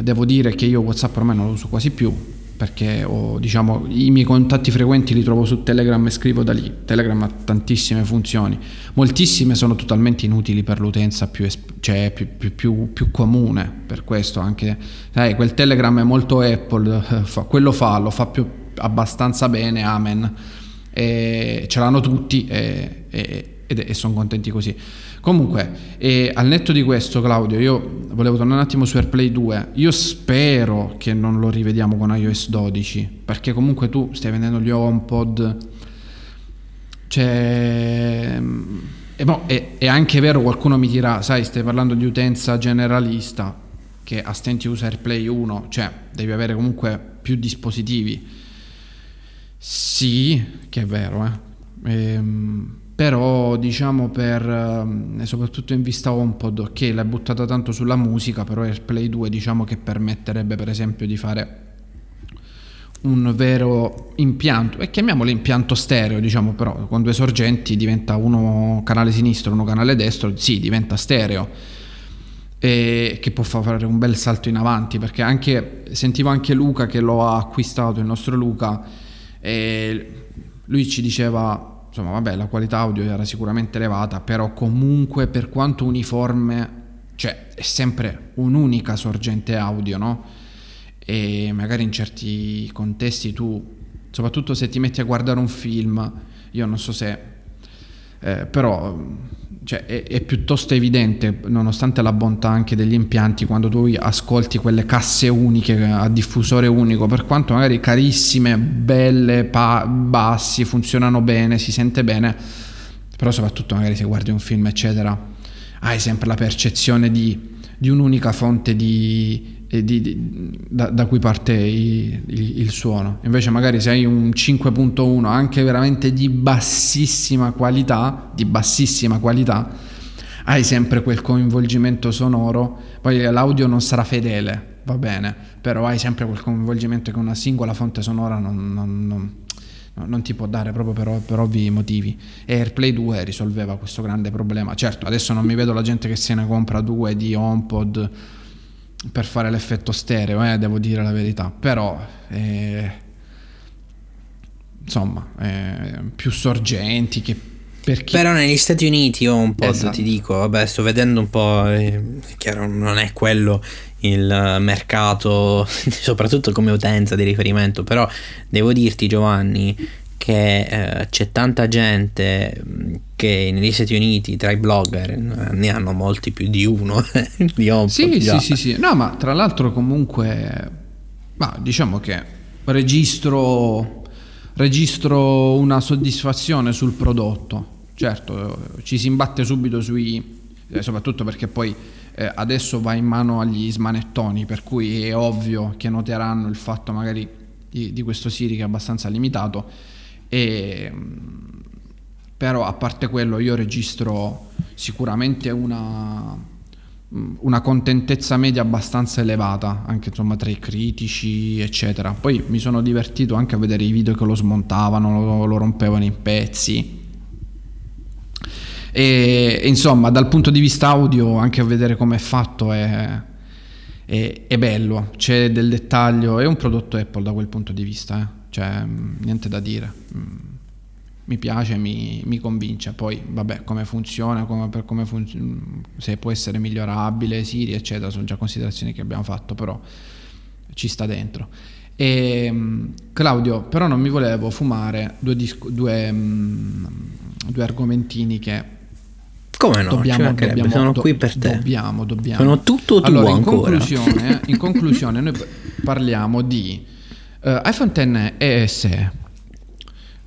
devo dire che io WhatsApp ormai non lo uso quasi più perché ho, diciamo, i miei contatti frequenti li trovo su Telegram e scrivo da lì. Telegram ha tantissime funzioni, moltissime sono totalmente inutili per l'utenza più, cioè, più, più, più, comune, per questo anche, sai, quel Telegram è molto Apple, fa, quello fa, lo fa più, abbastanza bene, amen, e ce l'hanno tutti e, e, e sono contenti così. Comunque, al netto di questo, Claudio, io volevo tornare un attimo su AirPlay 2. Io spero che non lo rivediamo con iOS 12, perché comunque tu stai vendendo gli HomePod. Cioè. E boh, è, è, anche vero, qualcuno mi dirà, sai, stai parlando di utenza generalista che a stenti usa AirPlay 1, cioè devi avere comunque più dispositivi. Sì, che è vero, eh. Ehm, però diciamo per eh, soprattutto in vista HomePod che l'hai buttata tanto sulla musica però AirPlay 2 diciamo che permetterebbe per esempio di fare un vero impianto e chiamiamolo impianto stereo diciamo però con due sorgenti diventa uno canale sinistro uno canale destro sì diventa stereo e che può fare un bel salto in avanti perché anche sentivo anche Luca che lo ha acquistato il nostro Luca e lui ci diceva insomma vabbè la qualità audio era sicuramente elevata, però comunque per quanto uniforme, cioè è sempre un'unica sorgente audio, no? E magari in certi contesti tu, soprattutto se ti metti a guardare un film, io non so se, eh, però cioè, è, è, piuttosto evidente, nonostante la bontà anche degli impianti, quando tu ascolti quelle casse uniche a diffusore unico, per quanto magari carissime, belle, pa- bassi, funzionano bene, si sente bene, però soprattutto magari se guardi un film, eccetera, hai sempre la percezione di, di un'unica fonte di, di, di, da, da, cui parte il, il, il, suono. Invece magari se hai un 5.1 anche veramente di bassissima qualità, di bassissima qualità, hai sempre quel coinvolgimento sonoro, poi l'audio non sarà fedele, va bene, però hai sempre quel coinvolgimento che una singola fonte sonora non, non, non, non ti può dare proprio per, per, ovvi motivi. E AirPlay 2 risolveva questo grande problema. Certo, adesso non mi vedo la gente che se ne compra due di HomePod per fare l'effetto stereo, eh, devo dire la verità, però eh, insomma, eh, più sorgenti che per chi... Però negli Stati Uniti ho un po', esatto. ti dico, vabbè, sto vedendo un po', eh, chiaro, non è quello il mercato, soprattutto come utenza di riferimento, però devo dirti Giovanni che eh, c'è tanta gente che negli Stati Uniti tra i blogger eh, ne hanno molti più di uno di HomePod sì, sì, sì, sì, no ma tra l'altro comunque ma diciamo che registro registro una soddisfazione sul prodotto. Certo ci si imbatte subito sui eh, soprattutto perché poi eh, adesso va in mano agli smanettoni per cui è ovvio che noteranno il fatto magari di, di questo Siri che è abbastanza limitato e, però a parte quello io registro sicuramente una, una contentezza media abbastanza elevata, anche insomma tra i critici, eccetera. Poi mi sono divertito anche a vedere i video che lo smontavano, lo, lo rompevano in pezzi. E insomma, dal punto di vista audio, anche a vedere come è fatto è, è, è bello, c'è del dettaglio, è un prodotto Apple da quel punto di vista, eh. Cioè mh, niente da dire. Mh, mi piace, mi, mi, convince. Poi, vabbè, come funziona, come, per come fun- se può essere migliorabile, Siri, eccetera, sono già considerazioni che abbiamo fatto, però ci sta dentro. E, Claudio, però non mi volevo fumare due, disco, due, due argomentini che come no? Dobbiamo, cioè, dobbiamo, sono do, qui per te. Dobbiamo, dobbiamo. Sono tutto tuo allora, in ancora. Conclusione, in conclusione, noi parliamo di uh, iPhone X e SE.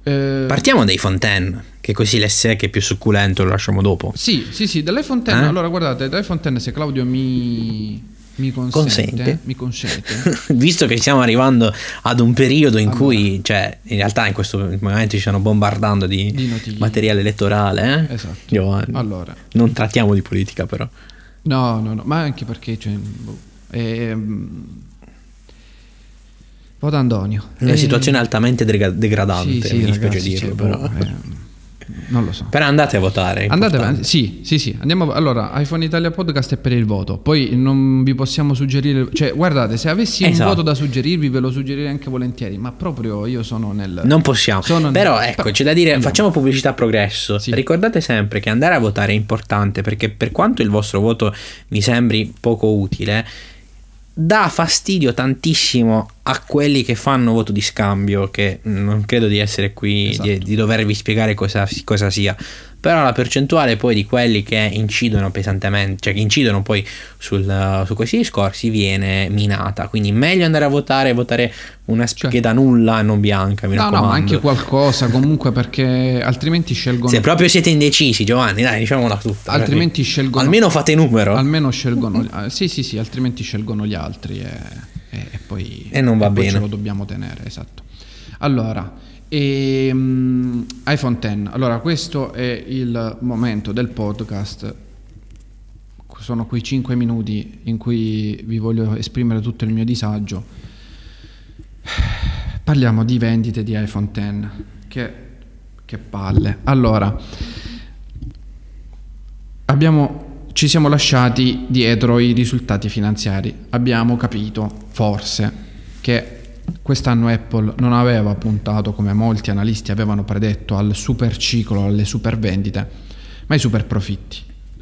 Uh, Partiamo dai Fontaine, che così l'SE che è più succulento lo lasciamo dopo. Sì, sì, sì, dall'iPhone X. Eh? Allora, guardate, dall'iPhone X se Claudio mi mi consente, consente. Mi consente. Visto che stiamo arrivando ad un periodo in allora. cui, cioè, in realtà in questo momento ci stanno bombardando di, di materiale elettorale, eh? Esatto. Giovanni. Allora. Non trattiamo di politica però. No, no, no, ma anche perché... Cioè, ehm, Voto Antonio. Una eh, situazione altamente degradante, sì, sì, mi dispiace dirlo, cioè, però. Boh, eh, non lo so. Però andate a votare. Andate avanti. Sì, sì, sì. Andiamo. Allora, iPhone Italia Podcast è per il voto. Poi non vi possiamo suggerire. Cioè, guardate, se avessi esatto. un voto da suggerirvi, ve lo suggerirei anche volentieri. Ma proprio io sono nel. Non possiamo. Sono Però nel... ecco, c'è da dire, Andiamo. facciamo pubblicità a progresso. Sì. Ricordate sempre che andare a votare è importante perché per quanto il vostro voto mi sembri poco utile dà fastidio tantissimo a quelli che fanno voto di scambio, che non credo di essere qui, esatto. di, di, dovervi spiegare cosa, cosa, sia. Però la percentuale poi di quelli che incidono pesantemente, cioè che incidono poi sul, su questi discorsi, viene minata. Quindi meglio andare a votare, votare una scheda cioè. nulla e non bianca. Mi no, raccomando. no, ma anche qualcosa comunque perché altrimenti scelgono. Se proprio siete indecisi, Giovanni, dai, diciamola tutta. Altrimenti perché... scelgono. Almeno fate numero. Almeno scelgono. sì, sì, sì, altrimenti scelgono gli altri e, e, e poi. E non va e bene. ce lo dobbiamo tenere, esatto. Allora. E, um, iPhone X. Allora, questo è il momento del podcast. Sono quei 5 minuti in cui vi voglio esprimere tutto il mio disagio. Parliamo di vendite di iPhone X. Che, che palle. Allora, abbiamo, ci siamo lasciati dietro i risultati finanziari. Abbiamo capito, forse, che quest'anno Apple non aveva puntato, come molti analisti avevano predetto, al super ciclo, alle super vendite, ma ai super profitti.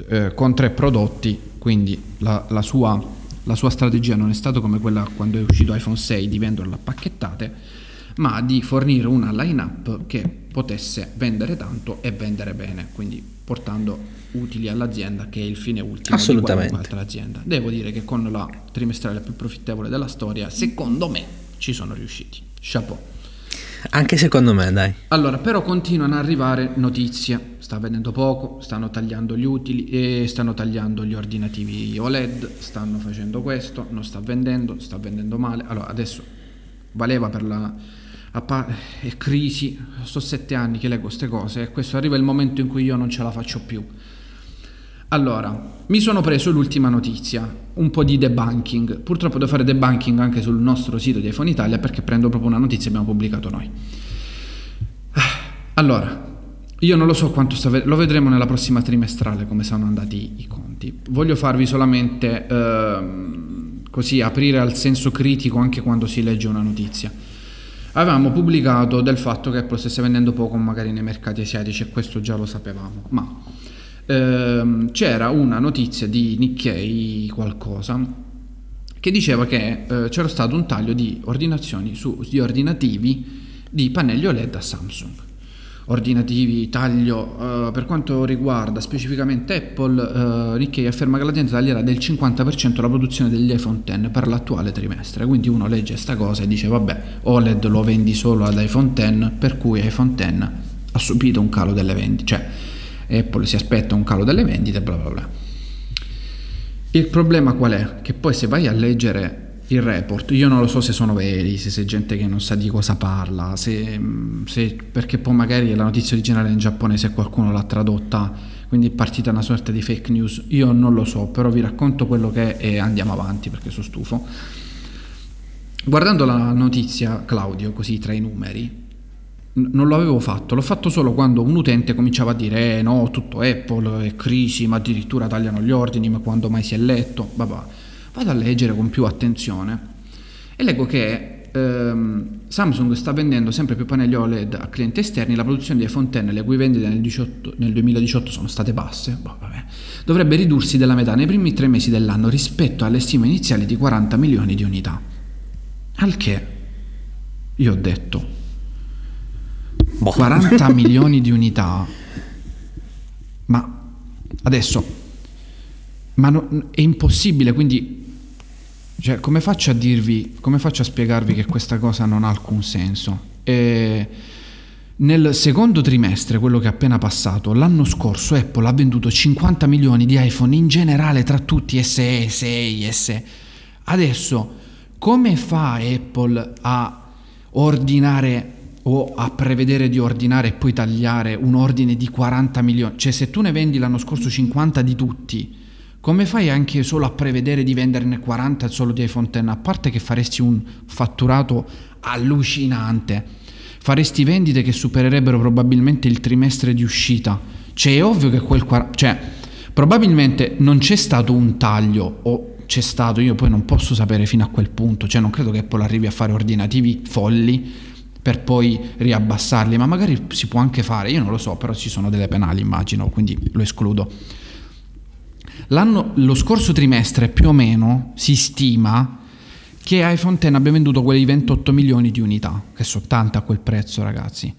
Eh, con tre prodotti, quindi la, la, sua, la, sua, strategia non è stata come quella quando è uscito iPhone 6 di venderla a pacchettate, ma di fornire una line-up che potesse vendere tanto e vendere bene, quindi portando utili all'azienda che è il fine ultimo Assolutamente. di azienda. Devo dire che con la trimestrale più profittevole della storia, secondo me ci sono riusciti. Chapeau. Anche secondo me, dai. Allora, però continuano ad arrivare notizie. Sta vendendo poco, stanno tagliando gli utili e stanno tagliando gli ordinativi OLED, stanno facendo questo, non sta vendendo, sta vendendo male. Allora, adesso valeva per la è crisi, sto sette anni che leggo queste cose e questo arriva il momento in cui io non ce la faccio più. Allora, mi sono preso l'ultima notizia, un po' di debunking. Purtroppo devo fare debunking anche sul nostro sito di iPhone Italia perché prendo proprio una notizia che abbiamo pubblicato noi. Allora, io non lo so quanto sta lo vedremo nella prossima trimestrale come sono andati i conti. Voglio farvi solamente ehm, così aprire al senso critico anche quando si legge una notizia. Avevamo pubblicato del fatto che Apple stesse vendendo poco magari nei mercati asiatici e questo già lo sapevamo, ma ehm, c'era una notizia di Nikkei qualcosa che diceva che eh, c'era stato un taglio di ordinazioni su, di ordinativi di pannelli OLED a Samsung. Ordinativi, taglio, eh, per quanto riguarda specificamente Apple, eh, Nikkei afferma che l'azienda taglierà del 50% la produzione degli iPhone X per l'attuale trimestre. Quindi uno legge questa cosa e dice vabbè, OLED lo vendi solo ad iPhone X, per cui iPhone X ha subito un calo delle vendite. Cioè, Apple si aspetta un calo delle vendite, bla bla bla. Il problema qual è? Che poi se vai a leggere il report, io non lo so se sono veri, se c'è gente che non sa di cosa parla, se, se, perché poi magari la notizia originale in giapponese qualcuno l'ha tradotta quindi è partita una sorta di fake news. Io non lo so, però vi racconto quello che è e andiamo avanti perché sono stufo. Guardando la notizia, Claudio, così tra i numeri, non l'avevo fatto, l'ho fatto solo quando un utente cominciava a dire eh no, tutto Apple, è crisi, ma addirittura tagliano gli ordini, ma quando mai si è letto? Vabbè, vado a leggere con più attenzione e leggo che ehm, Samsung sta vendendo sempre più pannelli OLED a clienti esterni, la produzione di iPhone X, le cui vendite nel, 18, nel 2018 sono state basse, boh, dovrebbe ridursi della metà nei primi tre mesi dell'anno rispetto alle stime iniziali di 40 milioni di unità. Al che io ho detto, boh. 40 milioni di unità, ma adesso, ma no, è impossibile, quindi cioè, come faccio a dirvi, come faccio a spiegarvi che questa cosa non ha alcun senso? E nel secondo trimestre, quello che è appena passato, l'anno scorso Apple ha venduto 50 milioni di iPhone in generale tra tutti SE, 6, SE. Adesso, come fa Apple a ordinare o a prevedere di ordinare e poi tagliare un ordine di 40 milioni? Cioè, se tu ne vendi l'anno scorso 50 di tutti, come fai anche solo a prevedere di venderne 40 solo di iPhone X? A parte che faresti un fatturato allucinante, faresti vendite che supererebbero probabilmente il trimestre di uscita. Cioè è ovvio che quel... Cioè, probabilmente non c'è stato un taglio o c'è stato, io poi non posso sapere fino a quel punto, cioè non credo che Apple arrivi a fare ordinativi folli per poi riabbassarli, ma magari si può anche fare, io non lo so, però ci sono delle penali immagino, quindi lo escludo. L'anno, lo scorso trimestre più o meno si stima che iPhone X abbia venduto quei 28 milioni di unità, che sono tante a quel prezzo ragazzi.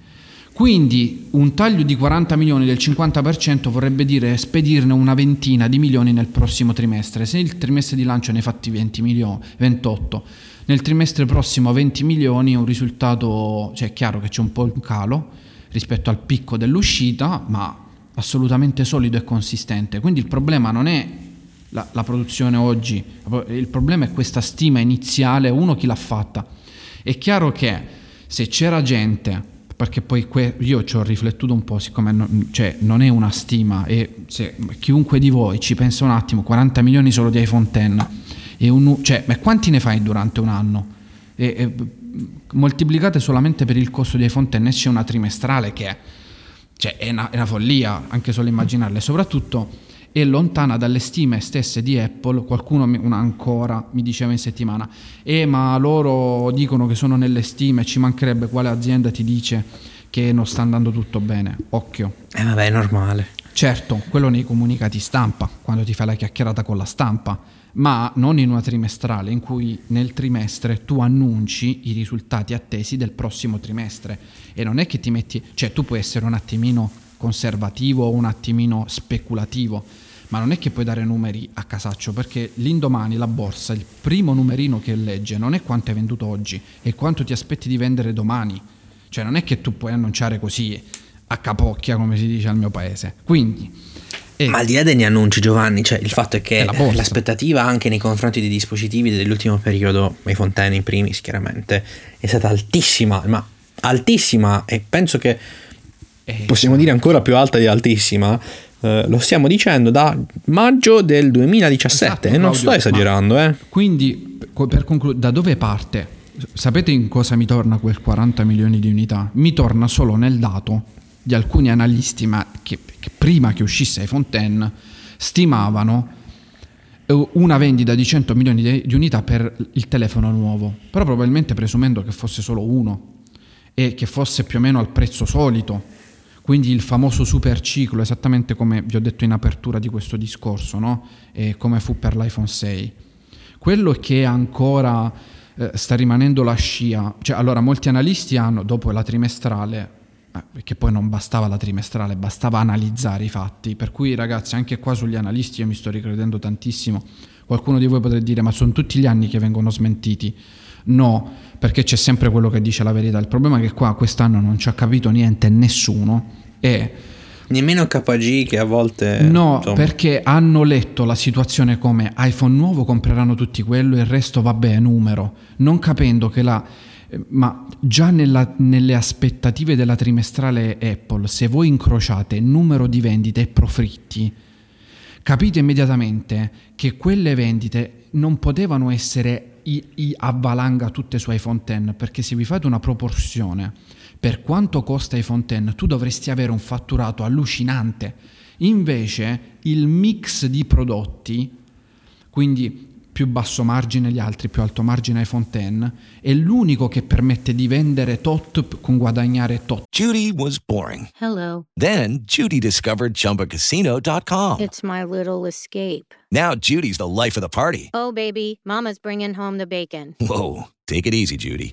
Quindi un taglio di 40 milioni del 50% vorrebbe dire spedirne una ventina di milioni nel prossimo trimestre. Se il trimestre di lancio ne fatti 20 milioni, 28, nel trimestre prossimo 20 milioni è un risultato, cioè è chiaro che c'è un po' un calo rispetto al picco dell'uscita, ma assolutamente solido e consistente. Quindi il problema non è la, la, produzione oggi, il problema è questa stima iniziale, uno chi l'ha fatta. È chiaro che se c'era gente, perché poi que- io ci ho riflettuto un po', siccome non, cioè, non è una stima, e chiunque di voi ci pensa un attimo, 40 milioni solo di iPhone X, e un, cioè, ma quanti ne fai durante un anno? E, e, moltiplicate solamente per il costo di iPhone X c'è una trimestrale che è cioè è una, è una follia anche solo immaginarla e soprattutto è lontana dalle stime stesse di Apple. Qualcuno ancora mi diceva in settimana, eh ma loro dicono che sono nelle stime, ci mancherebbe quale azienda ti dice che non sta andando tutto bene. Occhio. Eh vabbè, è normale. Certo, quello nei comunicati stampa, quando ti fai la chiacchierata con la stampa ma non in una trimestrale in cui nel trimestre tu annunci i risultati attesi del prossimo trimestre e non è che ti metti, cioè tu puoi essere un attimino conservativo o un attimino speculativo, ma non è che puoi dare numeri a casaccio perché l'indomani la borsa, il primo numerino che legge non è quanto hai venduto oggi, è quanto ti aspetti di vendere domani. Cioè non è che tu puoi annunciare così a capocchia come si dice al mio paese. Quindi e Ma al di là degli annunci, Giovanni, cioè il fatto è che è l'aspettativa anche nei confronti dei dispositivi dell'ultimo periodo, iPhone X in primis chiaramente, è stata altissima, ma altissima e penso che eh, possiamo dire ancora più alta di altissima. Eh, lo stiamo dicendo da maggio del 2017 esatto, e non sto esagerando. Eh. Quindi, per concludere, da dove parte? Sapete in cosa mi torna quel 40 milioni di unità? Mi torna solo nel dato di alcuni analisti, ma che, che prima che uscisse iPhone X stimavano eh, una vendita di 100 milioni di, di unità per il telefono nuovo, però probabilmente presumendo che fosse solo uno e che fosse più o meno al prezzo solito, quindi il famoso super ciclo, esattamente come vi ho detto in apertura di questo discorso, no? e come fu per l'iPhone 6. Quello che ancora eh, sta rimanendo la scia, cioè allora molti analisti hanno, dopo la trimestrale, perché poi non bastava la trimestrale, bastava analizzare i fatti. Per cui ragazzi, anche qua sugli analisti io mi sto ricredendo tantissimo. Qualcuno di voi potrebbe dire ma sono tutti gli anni che vengono smentiti. No, perché c'è sempre quello che dice la verità. Il problema è che qua quest'anno non ci ha capito niente nessuno e... Nemmeno KG che a volte... No, insomma. perché hanno letto la situazione come iPhone nuovo compreranno tutti quello e il resto vabbè numero, non capendo che la Eh, ma già nella, nelle aspettative della trimestrale Apple, se voi incrociate numero di vendite e profitti, capite immediatamente che quelle vendite non potevano essere i, i a valanga tutte su iPhone X, perché se vi fate una proporzione per quanto costa iPhone X, tu dovresti avere un fatturato allucinante. Invece il mix di prodotti, quindi più basso margine gli altri, più alto margine iPhone X, è l'unico che permette di vendere tot con guadagnare tot. Judy was boring. Hello. Then Judy discovered ChumbaCasino.com. It's my little escape. Now Judy's the life of the party. Oh, baby, Mama's bringing home the bacon. Whoa, take it easy, Judy.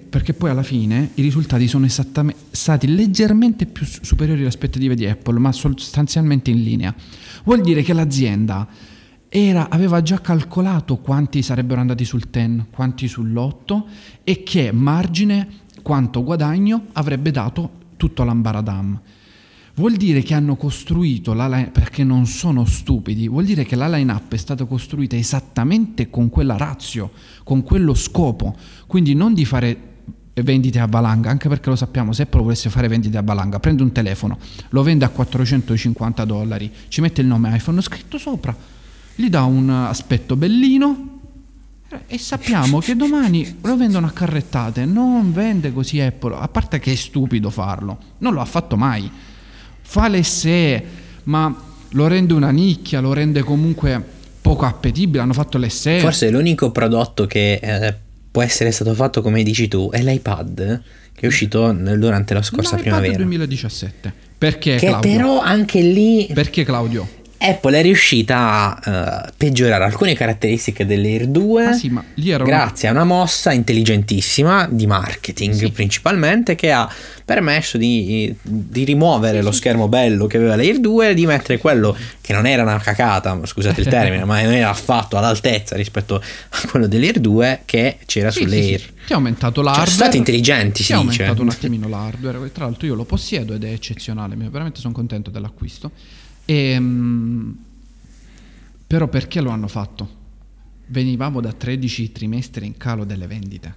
perché poi alla fine i risultati sono stati leggermente più superiori alle aspettative di Apple, ma sostanzialmente in linea. Vuol dire che l'azienda era, aveva già calcolato quanti sarebbero andati sul 10, quanti sull'8 e che margine, quanto guadagno avrebbe dato tutto l'ambaradam. Vuol dire che hanno costruito la line, perché non sono stupidi, vuol dire che la line-up è stata costruita esattamente con quella razio, con quello scopo, quindi non di fare vendite a valanga, anche perché lo sappiamo, se Apple volesse fare vendite a valanga, prende un telefono, lo vende a 450 dollari, ci mette il nome iPhone scritto sopra, gli dà un aspetto bellino e sappiamo che domani lo vendono a carrettate, non vende così Apple, a parte che è stupido farlo, non lo ha fatto mai fa le sé, ma lo rende una nicchia, lo rende comunque poco appetibile. Hanno fatto le sé. Forse l'unico prodotto che eh, può essere stato fatto come dici tu è l'iPad che è uscito durante la scorsa L'iPad primavera. 2017. Perché che Claudio? però anche lì Perché Claudio? Apple è riuscita a uh, peggiorare alcune caratteristiche dell'Air 2 ah, sì, ma grazie una... a una mossa intelligentissima di marketing sì. principalmente che ha permesso di, di rimuovere sì, lo schermo bello che aveva l'Air 2 e di mettere quello che non era una cacata, scusate il termine, ma non era affatto all'altezza rispetto a quello dell'Air 2 che c'era sull'Air. Ti ha aumentato l'hardware. Cioè, sono stati intelligenti, si dice. ha aumentato un attimino l'hardware. Tra l'altro io lo possiedo ed è eccezionale, veramente sono contento dell'acquisto. E, um, però perché lo hanno fatto? Venivamo da 13 trimestri in calo delle vendite.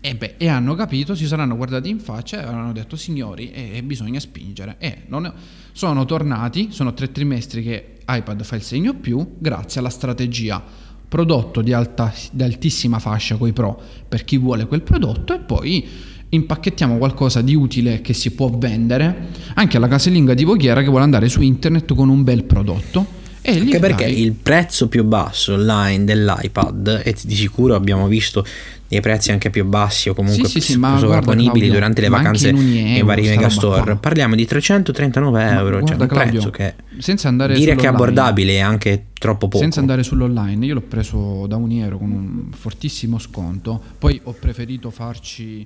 E, beh, e hanno capito, si saranno guardati in faccia e hanno detto signori, eh, bisogna spingere. E è, sono tornati, sono tre trimestri che iPad fa il segno più, grazie alla strategia prodotto di, alta, di altissima fascia coi pro per chi vuole quel prodotto e poi impacchettiamo qualcosa di utile che si può vendere anche alla casalinga di Voghiera che vuole andare su internet con un bel prodotto. E anche perché il prezzo più basso online dell'iPad, e di sicuro abbiamo visto dei prezzi anche più bassi o comunque sì, sì, sì, sovrapponibili durante le vacanze nei vari megastore. Parliamo di 339 euro, guarda, cioè un Claudio, prezzo che senza andare dire che è abbordabile è anche troppo poco. Senza andare sull'online, io l'ho preso da un euro con un fortissimo sconto, poi ho preferito farci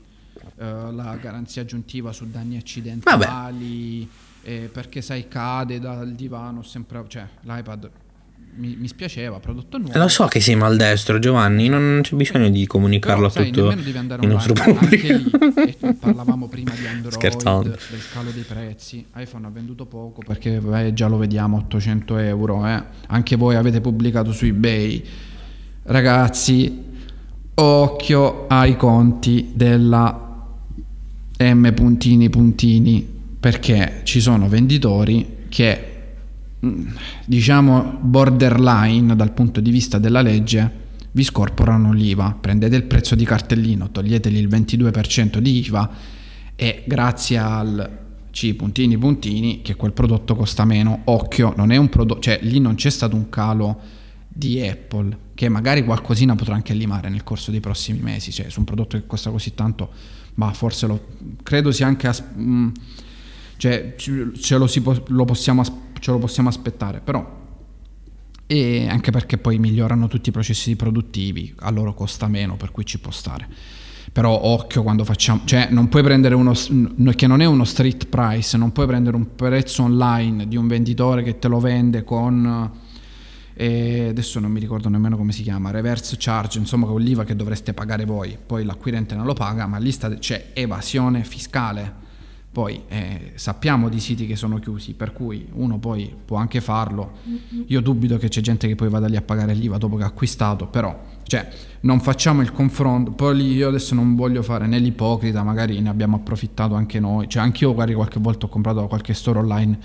uh, la garanzia aggiuntiva su danni accidentali, eh, perché sai cade dal divano, sempre, cioè l'iPad mi, mi, spiaceva, prodotto nuovo. Lo so che sei maldestro, Giovanni, non c'è bisogno di comunicarlo Però, a tutto il nostro pubblico. Anche lì, parlavamo prima di Android, Scherzando. del calo dei prezzi. iPhone ha venduto poco perché eh, già lo vediamo 800 euro. Eh. Anche voi avete pubblicato su eBay. Ragazzi, occhio ai conti della M puntini puntini perché ci sono venditori che diciamo borderline dal punto di vista della legge vi scorporano l'IVA prendete il prezzo di cartellino toglietegli il 22% di IVA e grazie al C puntini puntini che quel prodotto costa meno. Occhio, non è un prodotto, cioè lì non c'è stato un calo di Apple che magari qualcosina potrà anche limare nel corso dei prossimi mesi, cioè su un prodotto che costa così tanto, ma forse lo credo sia anche as- mh, cioè ce lo, po- lo possiamo, ce lo possiamo aspettare, però e anche perché poi migliorano tutti i processi produttivi, a loro costa meno, per cui ci può stare. Però occhio quando facciamo, cioè non puoi prendere uno che non è uno street price, non puoi prendere un prezzo online di un venditore che te lo vende con eh, adesso non mi ricordo nemmeno come si chiama, reverse charge, insomma con l'IVA che dovreste pagare voi, poi l'acquirente non lo paga, ma lì c'è evasione fiscale poi eh, sappiamo di siti che sono chiusi, per cui uno poi può anche farlo. Io dubito che c'è gente che poi vada lì a pagare l'IVA dopo che ha acquistato, però cioè, non facciamo il confronto. Poi io adesso non voglio fare né l'ipocrita, magari ne abbiamo approfittato anche noi. Cioè, anche io magari qualche volta ho comprato da qualche store online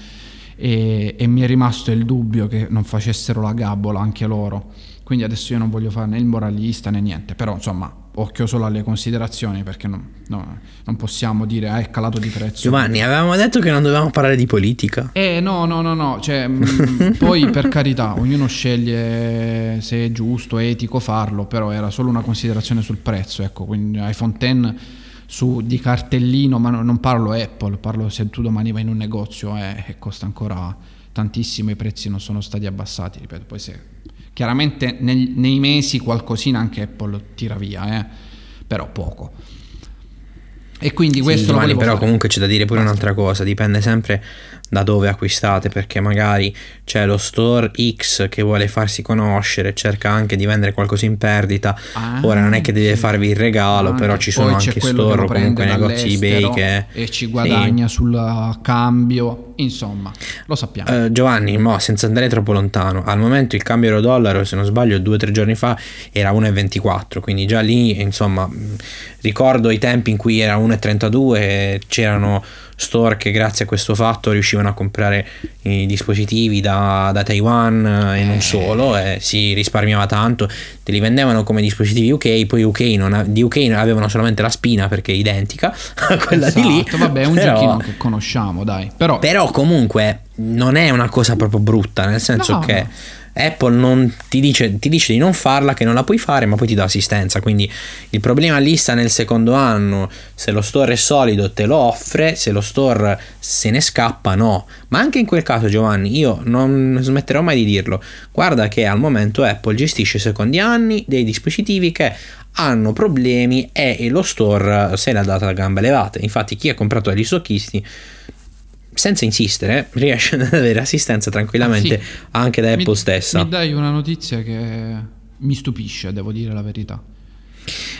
e, e mi è rimasto il dubbio che non facessero la gabola anche loro. Quindi adesso io non voglio fare né il moralista né niente, però insomma occhio solo alle considerazioni perché no, no, non possiamo dire ah, è calato di prezzo. Giovanni, avevamo detto che non dovevamo parlare di politica. Eh no, no, no, no, cioè, mh, poi per carità, ognuno sceglie se è giusto, etico farlo, però era solo una considerazione sul prezzo, ecco, quindi iPhone X su, di cartellino, ma non parlo Apple, parlo se tu domani vai in un negozio eh, e costa ancora tantissimo, i prezzi non sono stati abbassati, ripeto, poi se Chiaramente nel, nei mesi qualcosina anche Apple tira via, eh? però poco. E quindi questo... Sì, Giovanni, però fare. comunque c'è da dire pure Basta. un'altra cosa, dipende sempre da dove acquistate perché magari c'è lo store X che vuole farsi conoscere cerca anche di vendere qualcosa in perdita. Ah, ora non è che deve farvi il regalo ah, però ci sono anche store o comunque negozi ebay che e ci guadagna sì. sul cambio. Insomma lo sappiamo. Uh, Giovanni mo senza andare troppo lontano al momento il cambio euro dollaro se non sbaglio due o tre giorni fa era 1,24 quindi già lì insomma ricordo i tempi in cui era 1,32 c'erano store che grazie a questo fatto riuscivano a comprare i dispositivi da, da Taiwan eh, e non solo e si risparmiava tanto te li vendevano come dispositivi UK poi UK non, di UK avevano solamente la spina perché è identica a quella esatto, di lì. Esatto, vabbè è un però, giochino che conosciamo dai però, però comunque non è una cosa proprio brutta nel senso no, che no Apple ti dice, ti dice, di non farla, che non la puoi fare, ma poi ti dà assistenza. Quindi il problema lì sta nel secondo anno. Se lo store è solido, te lo offre, se lo store se ne scappa, no. Ma anche in quel caso, Giovanni, io non smetterò mai di dirlo. Guarda che al momento Apple gestisce i secondi anni dei dispositivi che hanno problemi e lo store se l'ha data a gambe levate. Infatti, chi ha comprato dagli stocchisti senza insistere, riesce ad avere assistenza tranquillamente ah, sì. anche da Apple mi, stessa. Mi dai una notizia che mi stupisce, devo dire la verità.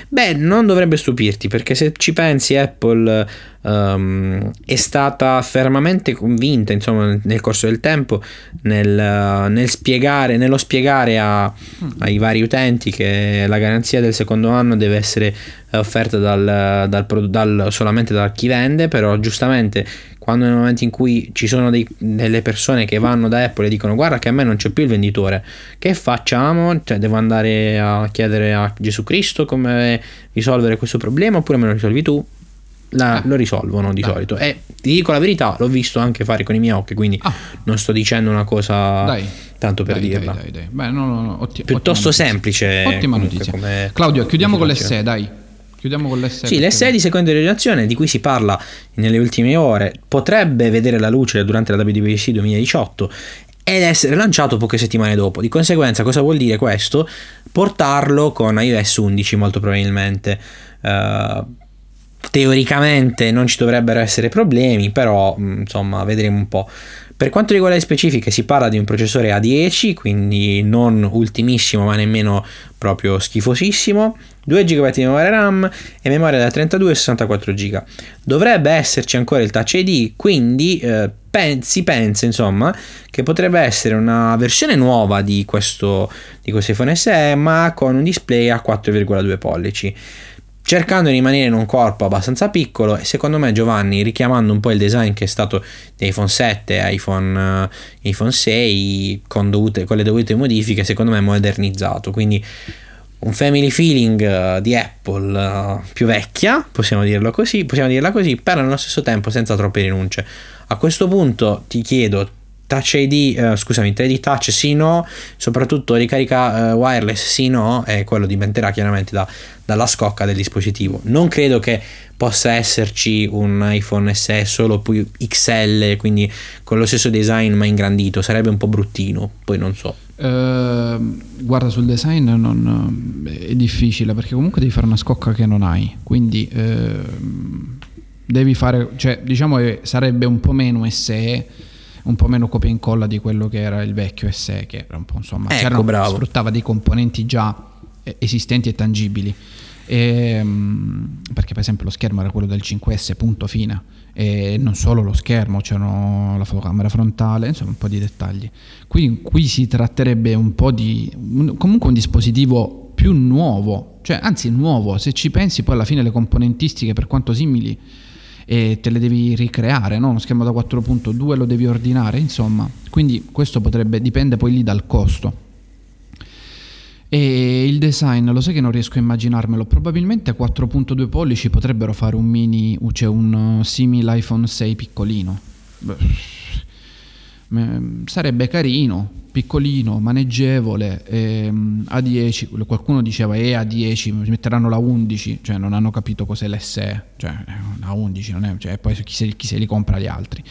Beh, non dovrebbe stupirti perché se ci pensi Apple um, è stata fermamente convinta, insomma, nel corso del tempo nel, nel spiegare, nello spiegare a, ai vari utenti che la garanzia del secondo anno deve essere offerta dal, dal, dal, solamente da chi vende, però giustamente quando nel momento in cui ci sono dei, delle persone che vanno da Apple e dicono guarda che a me non c'è più il venditore, che facciamo? Cioè devo andare a chiedere a Gesù Cristo come risolvere questo problema oppure me lo risolvi tu? La, ah. lo risolvono di Dai. solito e ti dico la verità l'ho visto anche fare con i miei occhi quindi ah. non sto dicendo una cosa Dai. tanto per dai, dirla Beh, no, no, no, otti- piuttosto semplice ottima notizia Claudio chiudiamo con l'SE dai Chiudiamo con l'SE. Sì, l'SE di seconda generazione di cui si parla nelle ultime ore potrebbe vedere la luce durante la WWDC 2018 ed essere lanciato poche settimane dopo. Di conseguenza, cosa vuol dire questo? Portarlo con iOS 11 molto probabilmente. Uh, teoricamente non ci dovrebbero essere problemi, però mm, insomma vedremo un po'. Per quanto riguarda le specifiche si parla di un processore A10, quindi non ultimissimo ma nemmeno proprio schifosissimo, 2 GB di memoria RAM e memoria da 32 e 64 GB. Dovrebbe esserci ancora il Touch ID, quindi eh, pen- si pensa insomma che potrebbe essere una versione nuova di questo, di questo iPhone SE ma con un display a 4,2 pollici cercando di rimanere in un corpo abbastanza piccolo e secondo me Giovanni richiamando un po' il design che è stato di iPhone 7 e iPhone, uh, iPhone 6 con, dovute, con le dovute modifiche secondo me modernizzato quindi un family feeling uh, di Apple uh, più vecchia, possiamo dirlo così, possiamo dirla così, però nello stesso tempo senza troppe rinunce. A questo punto ti chiedo Touch ID, uh, scusami, 3D Touch sì no, soprattutto ricarica uh, wireless sì no, e quello dipenderà chiaramente da, dalla scocca del dispositivo. Non credo che possa esserci un iPhone SE solo più XL, quindi con lo stesso design ma ingrandito, sarebbe un po' bruttino, poi non so. Uh, guarda sul design non, è difficile perché comunque devi fare una scocca che non hai, quindi uh, devi fare, cioè diciamo che sarebbe un po' meno SE un po' meno copia e incolla di quello che era il vecchio SE, che era un po' insomma, ecco, bravo. sfruttava dei componenti già esistenti e tangibili. E, ehm, perché per esempio lo schermo era quello del 5S punto fine e non solo lo schermo c'era la fotocamera frontale insomma un po' di dettagli qui, qui si tratterebbe un po' di un, comunque un dispositivo più nuovo cioè anzi nuovo se ci pensi poi alla fine le componentistiche per quanto simili e te le devi ricreare, no? uno schermo da 4.2 lo devi ordinare, insomma, quindi questo potrebbe, dipende poi lì dal costo. E il design, lo sai che non riesco a immaginarmelo, probabilmente 4.2 pollici potrebbero fare un mini, cioè un simile iPhone 6 piccolino. Beh sarebbe carino, piccolino, maneggevole, ehm, A10, qualcuno diceva e eh, A10, metteranno la 11, cioè non hanno capito cos'è l'SE, cioè la 11, non è, cioè, poi chi se, chi se, li compra gli altri.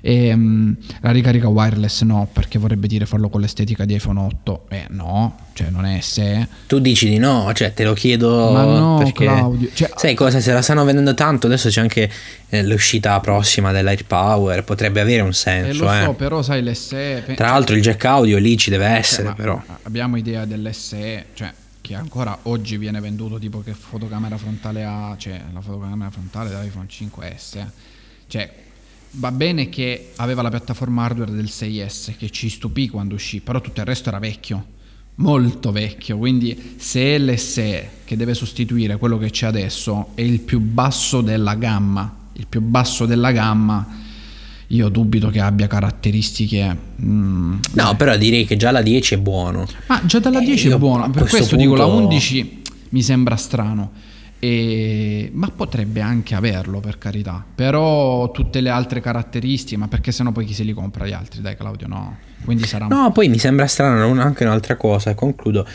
E, ehm, la ricarica wireless no, perché vorrebbe dire farlo con l'estetica di iPhone 8, eh no, cioè non è SE. Tu dici di no, cioè te lo chiedo Ma no, perché Claudio, cioè, sai cosa, se la stanno vendendo tanto, adesso c'è anche eh, l'uscita prossima dell'AirPower, potrebbe avere un senso. Eh, lo so, eh. però sai l'SE... Tra l'altro il jack audio lì ci deve essere, cioè, però. Abbiamo idea dell'SE, cioè che ancora oggi viene venduto tipo che fotocamera frontale ha, cioè la fotocamera frontale dell'iPhone 5S. Cioè, va bene che aveva la piattaforma hardware del 6S che ci stupì quando uscì, però tutto il resto era vecchio, molto vecchio, quindi se l'SE che deve sostituire quello che c'è adesso è il più basso della gamma, il più basso della gamma, io dubito che abbia caratteristiche. Mm, no, beh. però direi che già la 10 è buono. Ma già dalla 10 eh, è buono. Per questo, questo punto... dico la 11 mi sembra strano. E... ma potrebbe anche averlo per carità. Però tutte le altre caratteristiche, ma perché sennò poi chi se li compra gli altri? Dai, Claudio, no. Quindi sarà. No, poi mi sembra strano anche un'altra cosa. Concludo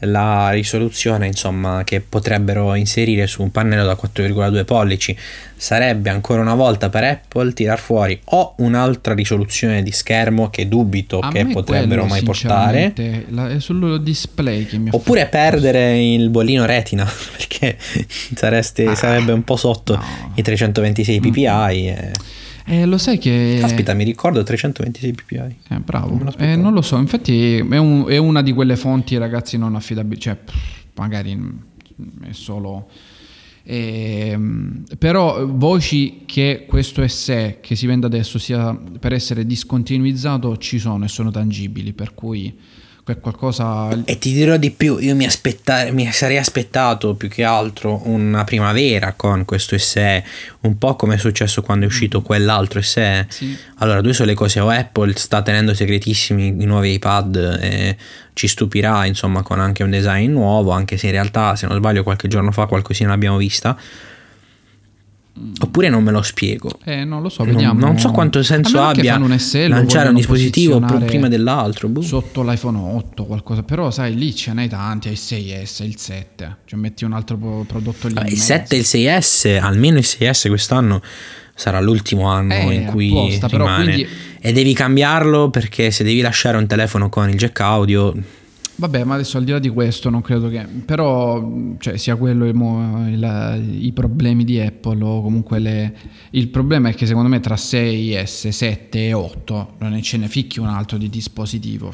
la risoluzione insomma, che potrebbero inserire su un pannello da 4,2 pollici sarebbe ancora una volta per Apple tirar fuori o un'altra risoluzione di schermo che dubito A che potrebbero quello, mai portare la, è sul display che mi oppure fatto... perdere il bollino retina perché sareste, ah, sarebbe un po' sotto no. i 326 ppi mm. e eh, lo sai che... Caspita, mi ricordo 326 ppi. Eh, bravo. Non, eh, non lo so, infatti è, un, è, una di quelle fonti, ragazzi, non affidabili. Cioè, magari è solo... Eh, però voci che questo SE che si vende adesso sia per essere discontinuizzato ci sono e sono tangibili, per cui qualcosa... E ti dirò di più, io mi, aspetta- mi, sarei aspettato più che altro una primavera con questo SE, un po' come è successo quando è uscito quell'altro SE. Sì. Allora, due sono le cose, o Apple sta tenendo segretissimi i nuovi iPad e ci stupirà insomma con anche un design nuovo, anche se in realtà se non sbaglio qualche giorno fa qualcosina l'abbiamo vista Oppure non me lo spiego. Eh, non lo so, vediamo. Non, non so quanto senso abbia un SL, lanciare un dispositivo prima dell'altro. Boh. Sotto l'iPhone 8 qualcosa. Però sai, lì ce n'hai tanti, hai il 6S, il 7. Cioè metti un altro prodotto lì. Ah, il 7 e il 6S, almeno il 6S quest'anno sarà l'ultimo anno eh, in cui apposta, rimane. Però, quindi... E devi cambiarlo perché se devi lasciare un telefono con il jack audio Vabbè, ma adesso al di là di questo non credo che... Però, cioè, sia quello il, il, i problemi di Apple o comunque le... Il problema è che secondo me tra 6S, 7 e 8 non ce ne ficchi un altro di dispositivo.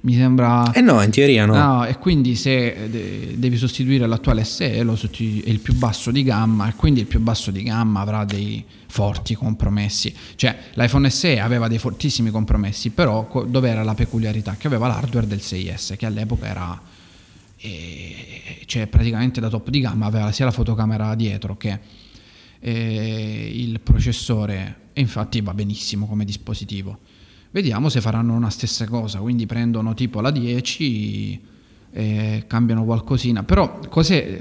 Mi sembra... Eh no, in teoria no. no e quindi se devi sostituire l'attuale SE, lo sostitu- è il più basso di gamma e quindi il più basso di gamma avrà dei forti compromessi. Cioè l'iPhone SE aveva dei fortissimi compromessi, però dove era la peculiarità? Che aveva l'hardware del 6S, che all'epoca era eh, cioè praticamente da top di gamma, aveva sia la fotocamera dietro che eh, il processore e infatti va benissimo come dispositivo. Vediamo se faranno una stessa cosa, quindi prendono tipo la 10 eh, cambiano qualcosina. Però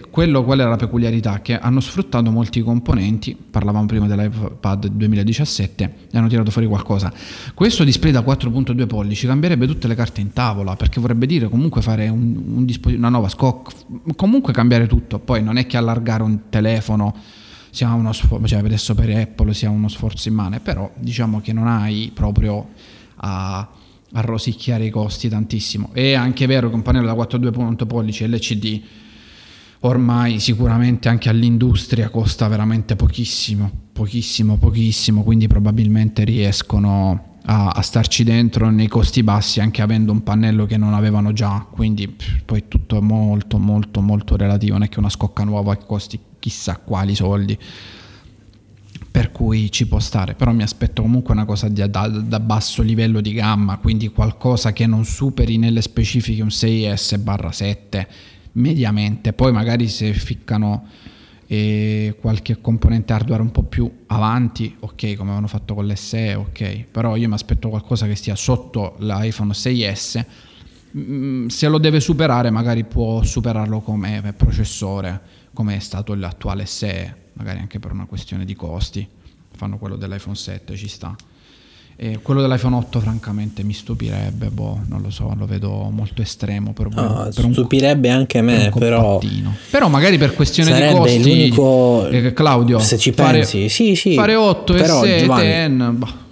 quello, qual è la peculiarità? Che hanno sfruttato molti componenti, parlavamo prima dell'iPad 2017 e hanno tirato fuori qualcosa. Questo display da 4.2 pollici cambierebbe tutte le carte in tavola, perché vorrebbe dire comunque fare un, un dispositivo, una nuova scocca, comunque cambiare tutto. Poi non è che allargare un telefono sia uno sforzo, cioè adesso per Apple sia uno sforzo immane, però diciamo che non hai proprio a a rosicchiare i costi tantissimo. È anche vero che un pannello da 4,2 pollici LCD ormai sicuramente anche all'industria costa veramente pochissimo, pochissimo, pochissimo, quindi probabilmente riescono a, a starci dentro nei costi bassi anche avendo un pannello che non avevano già, quindi pff, poi tutto è molto molto molto relativo, non è che una scocca nuova che costi chissà quali soldi per cui ci può stare, però mi aspetto comunque una cosa da, da, da, basso livello di gamma, quindi qualcosa che non superi nelle specifiche un 6S-7 mediamente, poi magari se ficcano eh, qualche componente hardware un po' più avanti, ok, come avevano fatto con l'SE, ok, però io mi aspetto qualcosa che stia sotto l'iPhone 6S, mm, se lo deve superare magari può superarlo come processore, come è stato l'attuale SE magari anche per una questione di costi, fanno quello dell'iPhone 7, ci sta. E quello dell'iPhone 8 francamente mi stupirebbe, boh, non lo so, lo vedo molto estremo per, no, per un, stupirebbe anche me, per però però magari per questione di costi l'unico eh, Claudio, se ci fare, pensi, sì, sì, fare 8 però, e 7 10 boh.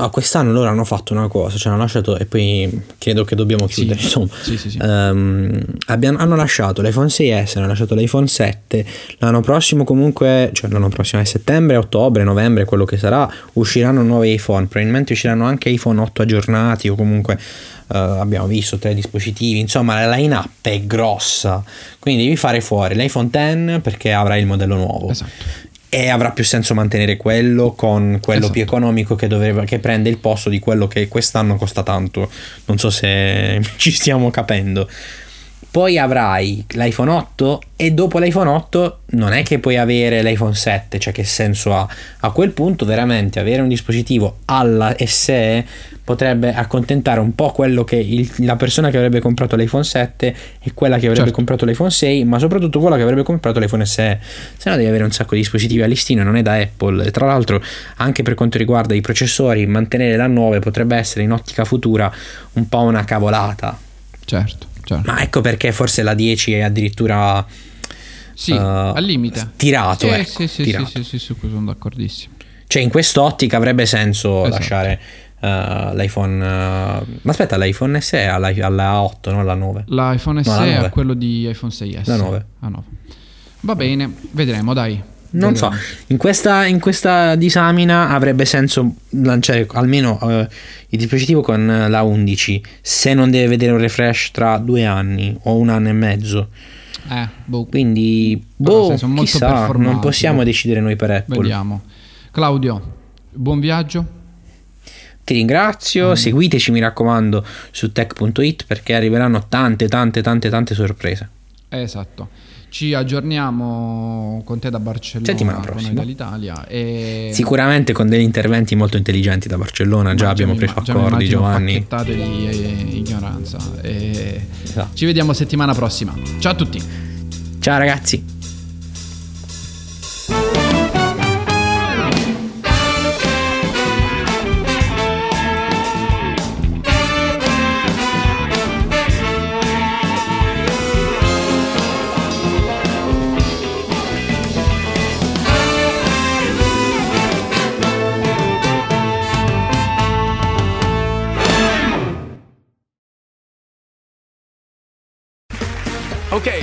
Ah, quest'anno loro hanno fatto una cosa, cioè hanno lasciato, e poi credo che dobbiamo chiudere, sì, insomma, sì, sì, um, abbiano, hanno lasciato l'iPhone 6S, hanno lasciato l'iPhone 7, l'anno prossimo comunque, cioè l'anno prossimo è settembre, ottobre, novembre, quello che sarà, usciranno nuovi iPhone, probabilmente usciranno anche iPhone 8 aggiornati o comunque uh, abbiamo visto tre dispositivi, insomma la line up è grossa, quindi devi fare fuori l'iPhone 10 perché avrà il modello nuovo. Esatto e avrà più senso mantenere quello con quello esatto. più economico che, dovrebbe, che prende il posto di quello che quest'anno costa tanto. Non so se ci stiamo capendo. Poi avrai l'iPhone 8 e dopo l'iPhone 8 non è che puoi avere l'iPhone 7, cioè che senso ha? A quel punto veramente avere un dispositivo alla SE potrebbe accontentare un po' quello che il, la persona che avrebbe comprato l'iPhone 7 e quella che avrebbe certo. comprato l'iPhone 6, ma soprattutto quella che avrebbe comprato l'iPhone SE. Se no devi avere un sacco di dispositivi a listino, non è da Apple. E tra l'altro anche per quanto riguarda i processori, mantenere la 9 potrebbe essere in ottica futura un po' una cavolata. Certo. certo. Ma ecco perché forse la 10 è addirittura sì, uh, al limite. Tirato, sì, ecco, sì, sì, tirato. sì, sì, sì, su cui sono d'accordissimo. Cioè, in quest'ottica avrebbe senso esatto. lasciare l'iPhone. Uh, ma aspetta, l'iPhone SE alla, alla 8, non alla 9. L'iPhone SE no, è quello di iPhone 6S. La 9. La 9. Va bene, vedremo, dai. Non so, in questa, in questa, disamina avrebbe senso lanciare almeno uh, il dispositivo con la 11 se non deve vedere un refresh tra due anni o un anno e mezzo eh, boh. Quindi, boh, chissà, non possiamo decidere noi per Apple. Vediamo. Claudio, buon viaggio. Ti ringrazio, mm. seguiteci mi raccomando su tech.it perché arriveranno tante tante tante tante sorprese. Esatto. Ci aggiorniamo con te da Barcellona, settimana prossima dall'Italia. E... Sicuramente con degli interventi molto intelligenti da Barcellona. Già abbiamo preso accordi, Giovanni. di eh, ignoranza. E... Esatto. Ci vediamo settimana prossima. Ciao a tutti. Ciao ragazzi.